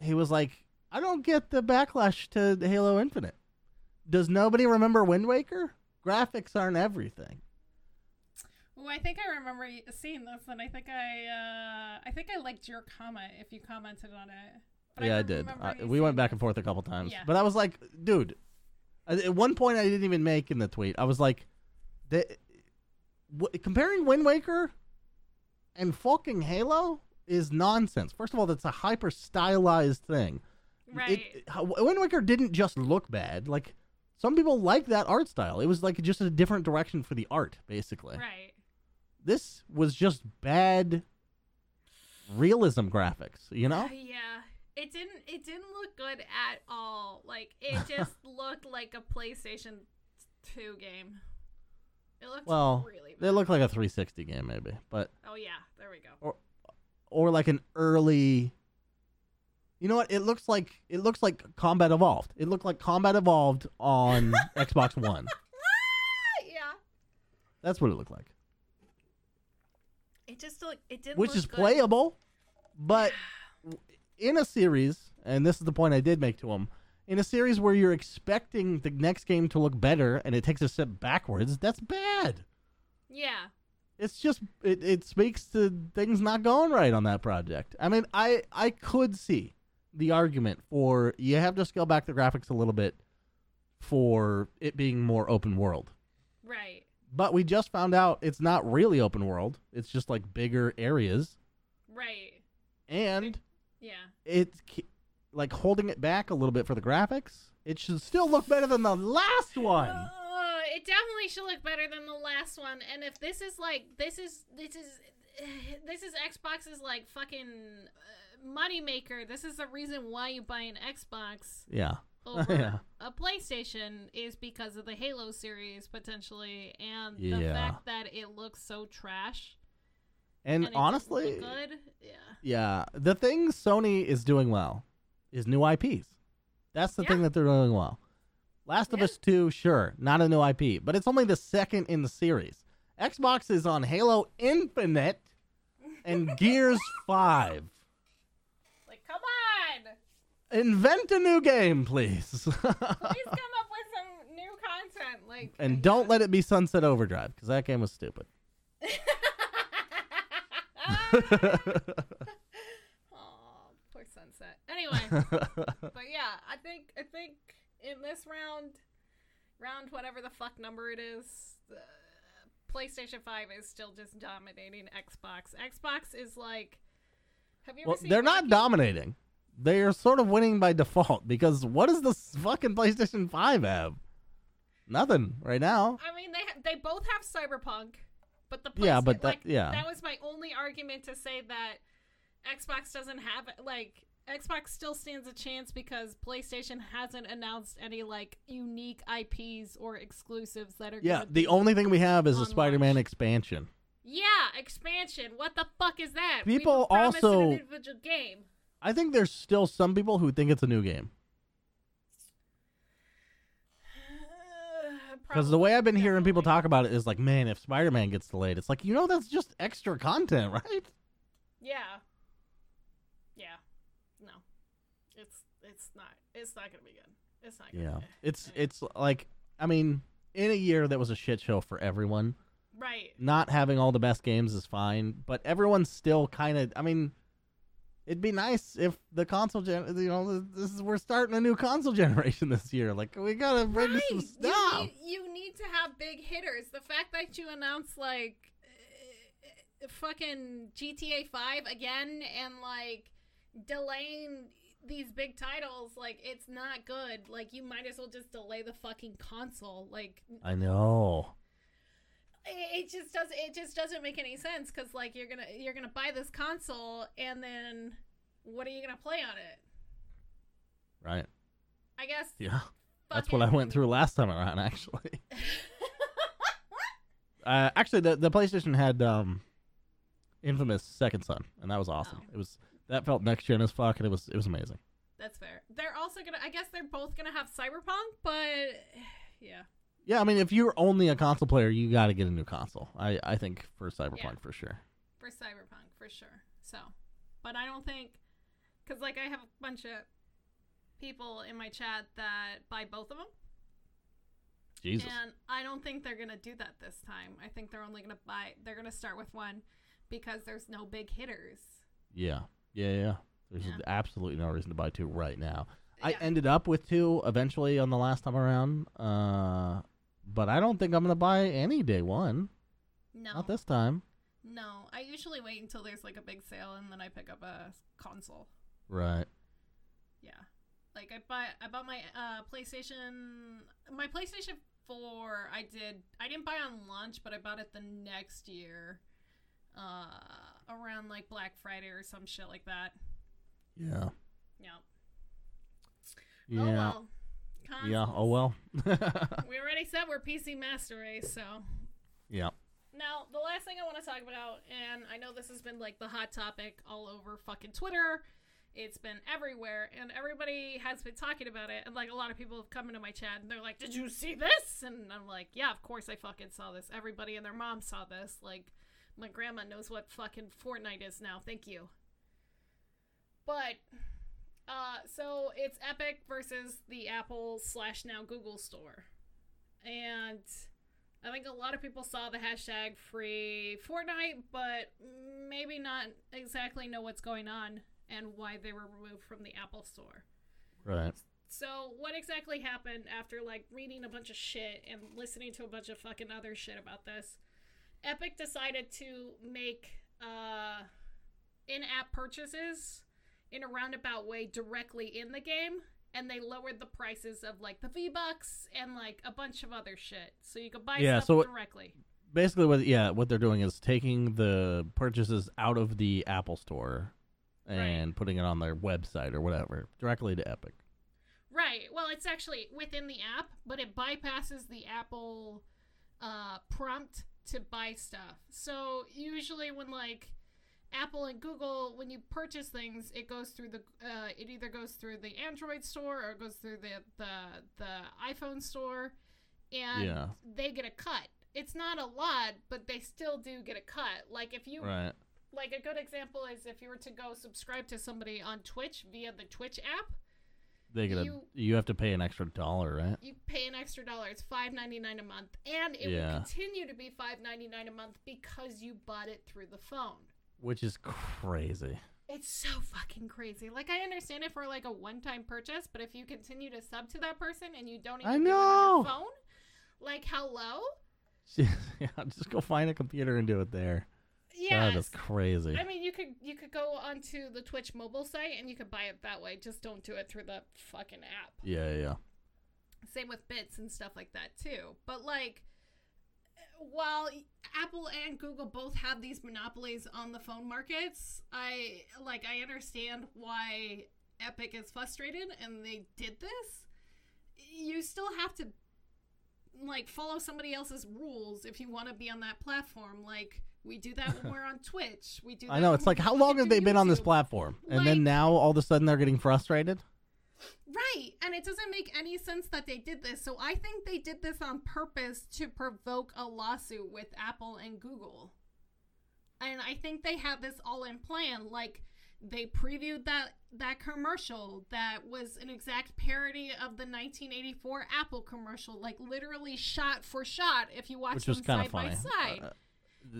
he was like, "I don't get the backlash to Halo Infinite." Does nobody remember Wind Waker? Graphics aren't everything. Well, I think I remember seeing this, and I think I, uh, I think I liked your comment if you commented on it. But yeah, I don't did. I, we went back and forth a couple times, Yeah. but I was like, dude. At one point, I didn't even make in the tweet. I was like, the, w- comparing Wind Waker and fucking Halo is nonsense. First of all, that's a hyper stylized thing. Right. It, Wind Waker didn't just look bad. Like some people like that art style. It was like just a different direction for the art, basically. right. This was just bad realism graphics. You know? Uh, yeah. It didn't. It didn't look good at all. Like it just looked like a PlayStation Two game. It looked Well, really. They Bad. look like a 360 game, maybe, but Oh yeah, there we go. or like an early. You know what? It looks like it looks like Combat Evolved. It looked like Combat Evolved on Xbox One. yeah. That's what it looked like, It just looked. It didn't. which is good. playable, but in a series, and this is the point I did make to him. In a series where you're expecting the next game to look better and it takes a step backwards, that's bad. Yeah. it's just it, it speaks to things not going right on that project. I mean, I I could see the argument for you have to scale back the graphics a little bit for it being more open world. Right. But we just found out it's not really open world. It's just like bigger areas Right. and Yeah. it's like holding it back a little bit for the graphics. It should still look better than the last one. Uh, it definitely should look better than the last one. And if this is like this is this is this is Xbox's like fucking uh, money maker. This is the reason why you buy an Xbox Yeah. over Yeah. a PlayStation is because of the Halo series potentially, and the Yeah. fact that it looks so trash. And, And, honestly, good. Yeah. Yeah, the thing Sony is doing well is new IPs. That's the Yeah. thing that they're doing well. Last of Us 2, sure, not a new IP, but it's only the second in the series. Xbox is on Halo Infinite and Gears 5. Like, come on. Invent a new game, please. Please come up with some new content, like and don't let it be Sunset Overdrive because that game was stupid. Anyway, but yeah, I think I think in this round, round whatever the fuck number it is, the PlayStation Five is still just dominating Xbox. Xbox is like, have you well, seen? they're not dominating. They are sort of winning by default because what does this fucking PlayStation 5 have? Nothing right now. I mean, they ha- they both have Cyberpunk, but the Yeah, but that- like, yeah. that was my only argument to say that Xbox doesn't have. Like Xbox still stands a chance because PlayStation hasn't announced any like unique IPs or exclusives that are. Yeah, the only thing we have is a Spider-Man launch. expansion. Yeah, expansion. What the fuck is that? People we also- an individual game. I think there's still some people who think it's a new game because the way I've been hearing people talk about it is like, man, if Spider-Man gets delayed, it's like you know that's just extra content, right? Yeah. No. It's it's not gonna be good. It's not gonna Yeah, be good. it's it's like I mean, in a year that was a shit show for everyone. Right. Not having all the best games is fine, but everyone's still kind of. I mean, it'd be nice if the console gen. You know, this is we're starting a new console generation this year. Like we gotta bring Right. some You stuff. need, you need to have big hitters. The fact that you announced like uh, fucking GTA 5 again and like delaying these big titles like it's not good. Like you might as well just delay the fucking console. Like I know. it it just doesn't it just doesn't make any sense cuz like you're going to you're to buy this console and then what are you going to play on it? Right. I guess Yeah. That's what I went through last time around. Actually. Uh, actually, the the PlayStation had um, Infamous Second Son, and that was awesome. Oh. It was that felt next gen as fuck, and it was it was amazing. That's fair. They're also gonna. I guess they're both gonna have Cyberpunk, but yeah, Yeah, I mean, if you're only a console player, you got to get a new console. I I think for Cyberpunk Yeah. for sure. for Cyberpunk for sure. So, but I don't think, cause like I have a bunch of people in my chat that buy both of them, Jesus. and I don't think they're gonna do that this time. I think they're only gonna buy. They're gonna start with one because there's no big hitters. Yeah, yeah, yeah. There's Yeah. absolutely no reason to buy two right now. I ended up with two eventually on the last time around, uh, but I don't think I'm gonna buy any day one. no, Not this time. no. I usually wait until there's like a big sale and then I pick up a console. Right. Yeah. Like I buy I bought my uh PlayStation my PlayStation 4 I did I didn't buy on launch but I bought it the next year uh around like Black Friday or some shit like that. Yeah. Yeah. Yeah. Oh well. Yeah. Oh well. We already said we're PC master race, so yeah. Now, the last thing I want to talk about, and I know this has been like the hot topic all over fucking Twitter. It's been everywhere, and everybody has been talking about it. And like a lot of people have come into my chat, and they're like, "Did you see this?" And I'm like, "Yeah, of course I fucking saw this. Everybody and their mom saw this. Like, my grandma knows what fucking Fortnite is now. Thank you." But, uh, so it's Epic versus the Apple slash now Google store, and I think a lot of people saw the hashtag free Fortnite, but maybe not exactly know what's going on and why they were removed from the Apple Store. Right. So, what exactly happened after like reading a bunch of shit and listening to a bunch of fucking other shit about this? Epic decided to make uh, in-app purchases in a roundabout way directly in the game, and they lowered the prices of like the V Bucks and like a bunch of other shit, so you could buy Yeah, stuff so directly. Basically, what yeah, what they're doing is taking the purchases out of the Apple Store and putting it on their website or whatever directly to Epic. Right. Well, it's actually within the app, but it bypasses the Apple uh, prompt to buy stuff. So usually, when like Apple and Google, when you purchase things, it goes through the uh, it either goes through the Android store or it goes through the the the iPhone store, and Yeah. they get a cut. It's not a lot, but they still do get a cut. Like if you Right. like a good example is if you were to go subscribe to somebody on Twitch via the Twitch app, they get a You- you have to pay an extra dollar, right? you pay an extra dollar. It's five ninety nine a month, and it Yeah. will continue to be five ninety nine a month because you bought it through the phone. Which is crazy. It's so fucking crazy. Like I understand it for like a one time purchase, but if you continue to sub to that person and you don't even I do know. your phone, like hello, yeah, just go find a computer and do it there. Yeah. That is crazy. I mean, you could you could go onto the Twitch mobile site and you could buy it that way. Just don't do it through the fucking app. Yeah, yeah. Same with bits and stuff like that too. But like while Apple and Google both have these monopolies on the phone markets, I like I understand why Epic is frustrated and they did this. You still have to like follow somebody else's rules if you want to be on that platform. Like we do that when we're on Twitch. We do. I know. It's like, how long have they been on this YouTube. platform? And Like- then now all of a sudden they're getting frustrated? Right. And it doesn't make any sense that they did this. So I think they did this on purpose to provoke a lawsuit with Apple and Google. And I think they have this all in plan. Like they previewed that that commercial that was an exact parody of the 1984 Apple commercial, like literally shot for shot if you watch Which them was kind side of funny. by side. Uh,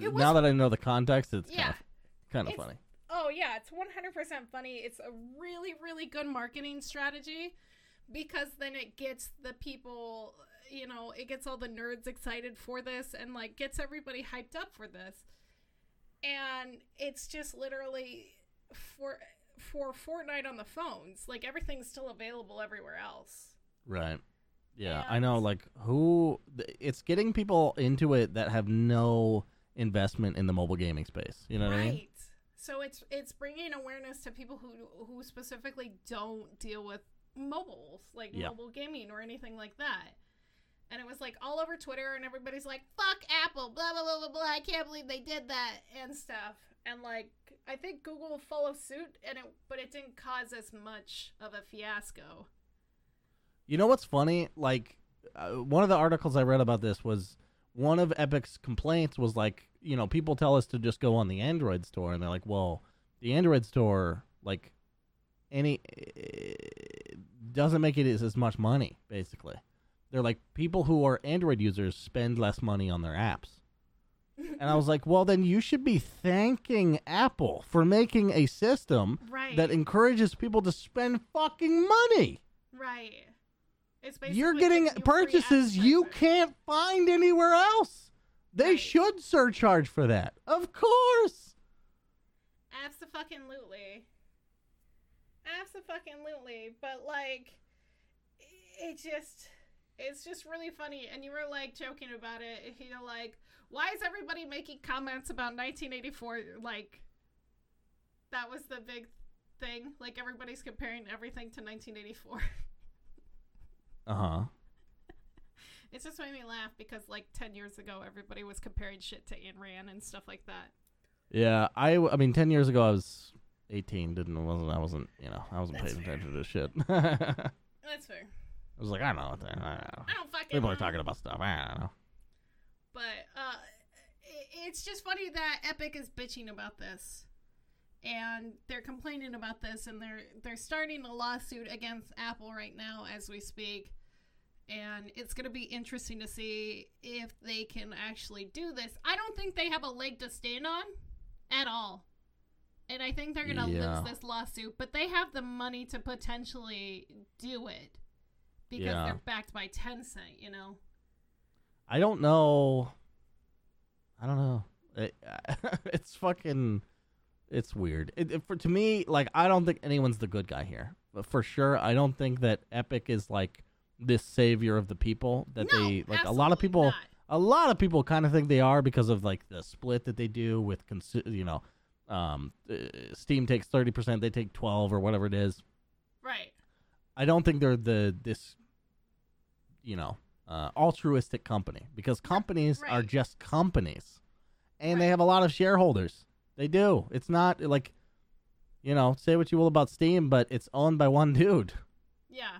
It now that I know the context, it's yeah. kind of, kind of funny. Oh yeah, it's 100% funny. It's a really really good marketing strategy because then it gets the people, you know, it gets all the nerds excited for this and like gets everybody hyped up for this. And it's just literally for for Fortnite on the phones. Like everything's still available everywhere else. Right. Yeah, I know. Like, who? th- It's getting people into it that have no investment in the mobile gaming space. You know what I mean? right. So it's it's bringing awareness to people who who specifically don't deal with mobiles, like Yeah. mobile gaming or anything like that. And it was like all over Twitter, and everybody's like, "Fuck Apple!" Blah blah blah blah blah. I can't believe they did that and stuff. And like, I think Google will follow suit, and it but it didn't cause as much of a fiasco. You know what's funny? Like, uh, one of the articles I read about this was one of Epic's complaints was like, you know, people tell us to just go on the Android store, and they're like, well, the Android store, like, any eh, doesn't make it as, as much money. Basically, they're like people who are Android users spend less money on their apps. And I was like, well, then you should be thanking Apple for making a system Right. that encourages people to spend fucking money. right. You're getting you purchases you can't find anywhere else. They Right. should surcharge for that. Of course. Absolutely. Absolutely. But like it just it's just really funny and you were like joking about it. You're like, why is everybody making comments about 1984 like that was the big thing? Like everybody's comparing everything to 1984. Uh huh. It just made me laugh because like 10 years ago everybody was comparing shit to Ayn Rand and stuff like that. Yeah, I, w- I mean, 10 years ago I was 18. Didn't, wasn't, I wasn't, you know, I wasn't That's paying fair. attention to this shit. That's fair. I was like, I don't know what the, I don't know. I don't fucking People are talking about stuff. I don't know. But uh, it's just funny that Epic is bitching about this, and they're complaining about this, and they're they're starting a lawsuit against Apple right now as we speak. And it's going to be interesting to see if they can actually do this. I don't think they have a leg to stand on at all. And I think they're going to Yeah. lose this lawsuit, but they have the money to potentially do it because Yeah. they're backed by Tencent, you know? I don't know. I don't know. It, it's fucking. It's weird. It, it- for to me, like I don't think anyone's the good guy here. But for sure, I don't think that Epic is like this savior of the people that No, they like. A lot of people, not. a lot of people kind of think they are because of like the split that they do with consu- You know, um, uh, Steam takes thirty percent, they take twelve or whatever it is. Right. I don't think they're the this you know uh, altruistic company because companies are just companies and they have a lot of shareholders. They do. It's not like you know say what you will about Steam, but it's owned by one dude. Yeah.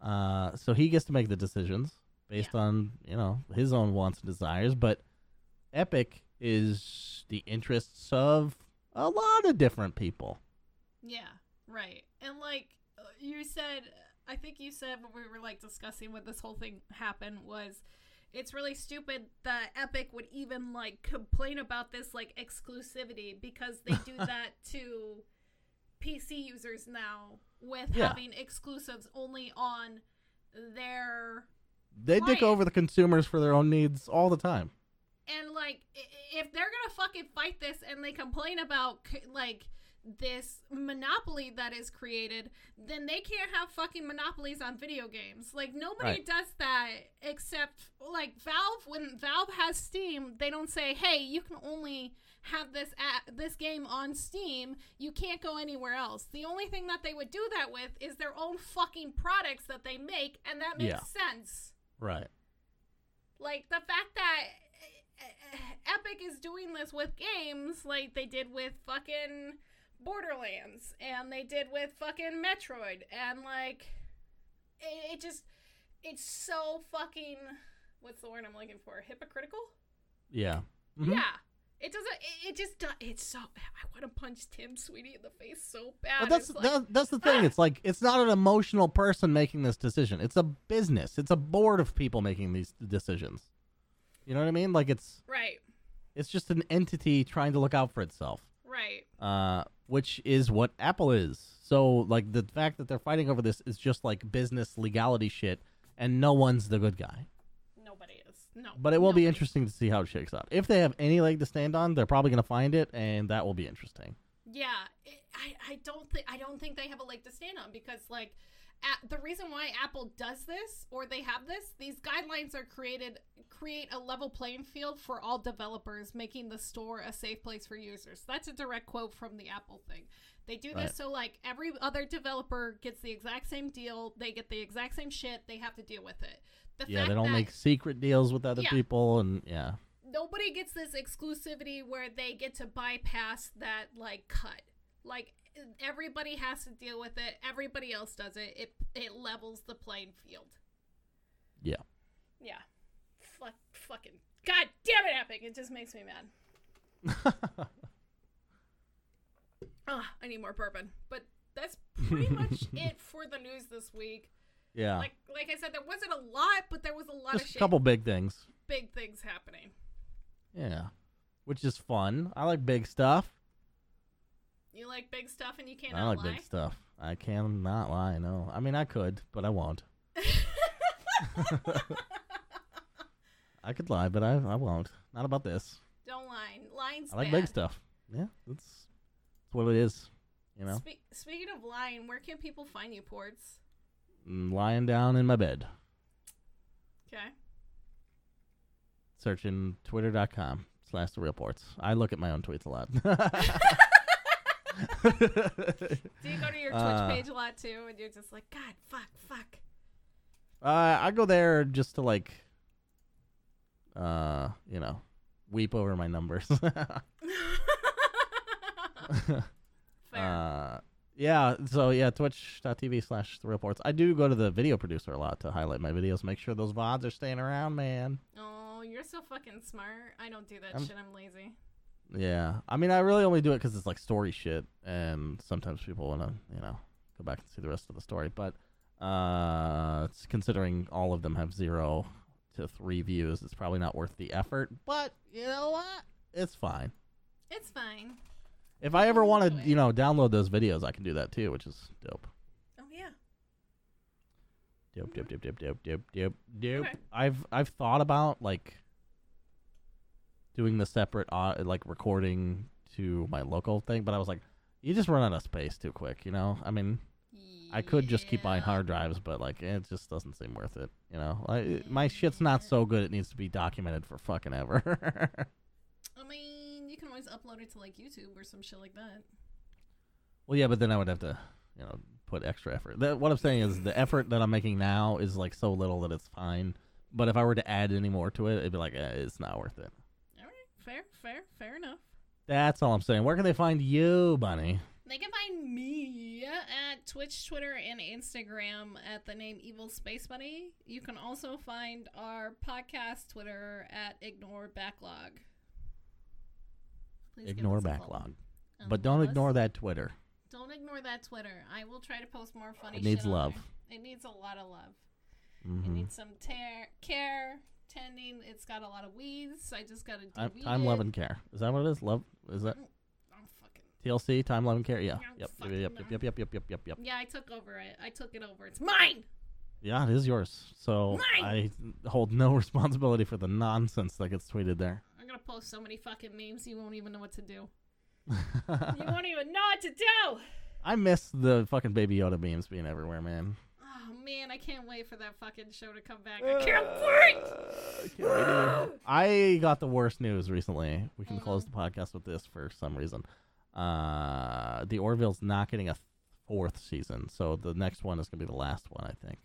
Uh, so he gets to make the decisions based on you know his own wants and desires. But Epic is the interests of a lot of different people. Yeah. Right. And like you said I think you said when we were like discussing when this whole thing happened was it's really stupid that Epic would even like complain about this like exclusivity because they do that to PC users now with Yeah. having exclusives only on their They dick over the consumers for their own needs all the time. and like if they're gonna fucking fight this and they complain about like this monopoly that is created then they can't have fucking monopolies on video games like nobody Right. does that except like valve when valve has steam they don't say hey you can only have this at this game on steam you can't go anywhere else the only thing that they would do that with is their own fucking products that they make and that makes Yeah. sense Right. like the fact that Epic is doing this with games like they did with fucking Borderlands and they did with fucking Metroid and like it, it just it's so fucking what's the word I'm looking for hypocritical Yeah. Mhm. yeah it doesn't it, it just do- it's so I want to punch Tim Sweeney in the face so bad But that's like, that, that's the thing. It's like it's not an emotional person making this decision. It's a business. It's a board of people making these decisions. You know what I mean? Like it's right it's just an entity trying to look out for itself. Right Uh, which is what Apple is. So like the fact that they're fighting over this is just like business legality shit, and no one's the good guy. nobody is no But it will be interesting to see how it shakes out. If they have any leg to stand on, they're probably gonna find it, and that will be interesting. Yeah, it, I I don't think I don't think they have a leg to stand on because like the reason why Apple does this or they have this these guidelines are created create a level playing field for all developers making the store a safe place for users. That's a direct quote from the Apple thing. They do this Right. so like every other developer gets the exact same deal, they get the exact same shit, they have to deal with it. The Yeah, they don't that- make secret deals with other Yeah. people, and yeah, nobody gets this exclusivity where they get to bypass that like cut. Like everybody has to deal with it. Everybody else does it. It it levels the playing field. yeah. Yeah. Fuck fucking God damn it, Epic. It just makes me mad. Ugh, ah, I need more bourbon. But that's pretty much it for the news this week. yeah, Like like I said, there wasn't a lot, but there was a lot of shit. a couple big things. big things happening. Yeah, which is fun. I like big stuff. You like big stuff and you can't lie. I like lie. big stuff. I cannot lie. No, I mean I could, but I won't. I could lie, but I I won't. Not about this. Don't lie. Lying's I like bad. big stuff. Yeah, that's that's what it is. You know, Spe- speaking of lying, where can people find you, Ports? Mm, lying down in my bed, Okay. searching twitter.com slash the real ports. I look at my own tweets a lot. Do you go to your Twitch Uh, page a lot too, and you're just like, God, fuck, fuck. Uh, I go there just to like, uh, you know, weep over my numbers. Fair. uh, yeah. So yeah, Twitch.tv slash the reports. I do go to the video producer a lot to highlight my videos, make sure those vods are staying around, man. oh, you're so fucking smart. I don't do that I'm- shit. I'm lazy. Yeah. I mean, I really only do it because it's like story shit, and sometimes people want to, you know, go back and see the rest of the story. But uh, it's considering all of them have zero to three views, it's probably not worth the effort. But you know what? It's fine. It's fine. If I ever want to, you know, download those videos, I can do that too, which is dope. Oh yeah. Dope, dope, dope, dope, dope, dope, dope, dope. Okay. I've I've thought about like doing the separate uh, like recording to my local thing, but I was like, you just run out of space too quick, you know. I mean, I could just keep buying hard drives, but like it just doesn't seem worth it, you know. I, my shit's not so good; it needs to be documented for fucking ever. I mean, you can always upload it to like YouTube or some shit like that. well, yeah, but then I would have to, you know, put extra effort. That, what I'm saying is the effort that I'm making now is like so little that it's fine. But if I were to add any more to it, it'd be like, eh, it's not worth it. All right, fair, fair, fair enough. That's all I'm saying. Where can they find you, Bunny? They can find me at Twitch, Twitter, and Instagram at the name Evil Space Bunny. You can also find our podcast Twitter at Ignore Backlog. Please Ignore us a follow. backlog. Um, But don't us. ignore that Twitter. Don't ignore that Twitter. I will try to post more funny. It needs shit on love. there. It needs a lot of love. It Mhm. needs some tear, care, tending. It's got a lot of weeds. I just gotta I'm, time, it. love, and care. Is that what it is? Love? Is that mm, I'm fucking. TLC? Time, love, and care. Yeah. I'm Yep. Yep. Yep. Yep. Yep. Yep. Yep. Yep. Yep. Yeah, I took over it. I took it over. It's mine. Yeah, it is yours. So I hold no responsibility for the nonsense that gets tweeted there. I'm gonna post so many fucking memes. You won't even know what to do. You won't even know what to do. I miss the fucking Baby Yoda memes being everywhere, man. Man, I can't wait for that fucking show to come back. I can't wait. Uh, can't wait either. I got the worst news recently. We can close the podcast with this for some reason. Uh, the Orville's not getting a fourth season, so the next one is gonna be the last one, I think.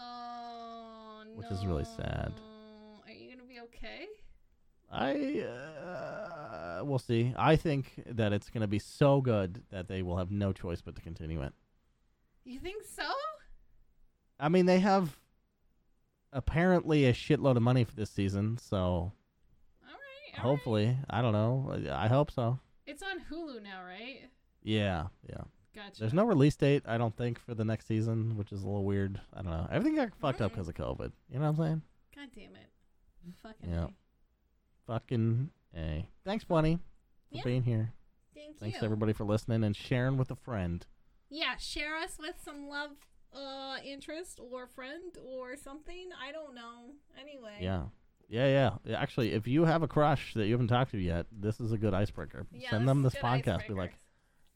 Oh no. Which is really sad. Are you gonna be okay? I uh, we'll see. I think that it's gonna be so good that they will have no choice but to continue it. You think so? I mean, they have apparently a shitload of money for this season, so All right. all right. hopefully, I don't know. I hope so. It's on Hulu now, right? Yeah, yeah. Gotcha. There's no release date, I don't think, for the next season, which is a little weird. I don't know. Everything got fucked up Mm. because of COVID. You know what I'm saying? God damn it. Fucking. Yeah. A. Fucking a. Thanks, Bunny, for Yeah. being here. Thank Thanks you. everybody for listening and sharing with a friend. Yeah, share us with some love, uh, interest or friend or something. I don't know. Anyway. Yeah. Yeah, yeah. Actually, if you have a crush that you haven't talked to yet, this is a good icebreaker. Yeah, Send them this podcast. Be like,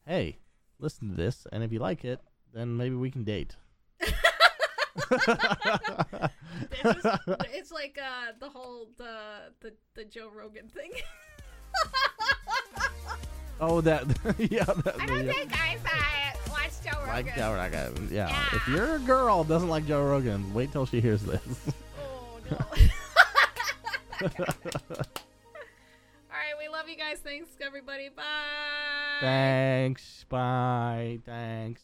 hey, listen to this, and if you like it, then maybe we can date. It's like uh the whole the the, the Joe Rogan thing. oh, that yeah. That, I don't yeah. think I uh, watched Joe Rogan. like Joe Rogan. Yeah. Yeah. If your girl doesn't like Joe Rogan, wait till she hears this. Oh no. All right, we love you guys. Thanks, everybody. Bye. Thanks. Bye. Thanks.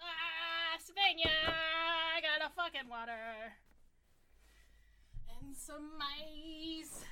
Ah, Sylvania, I got a fucking water and some mice.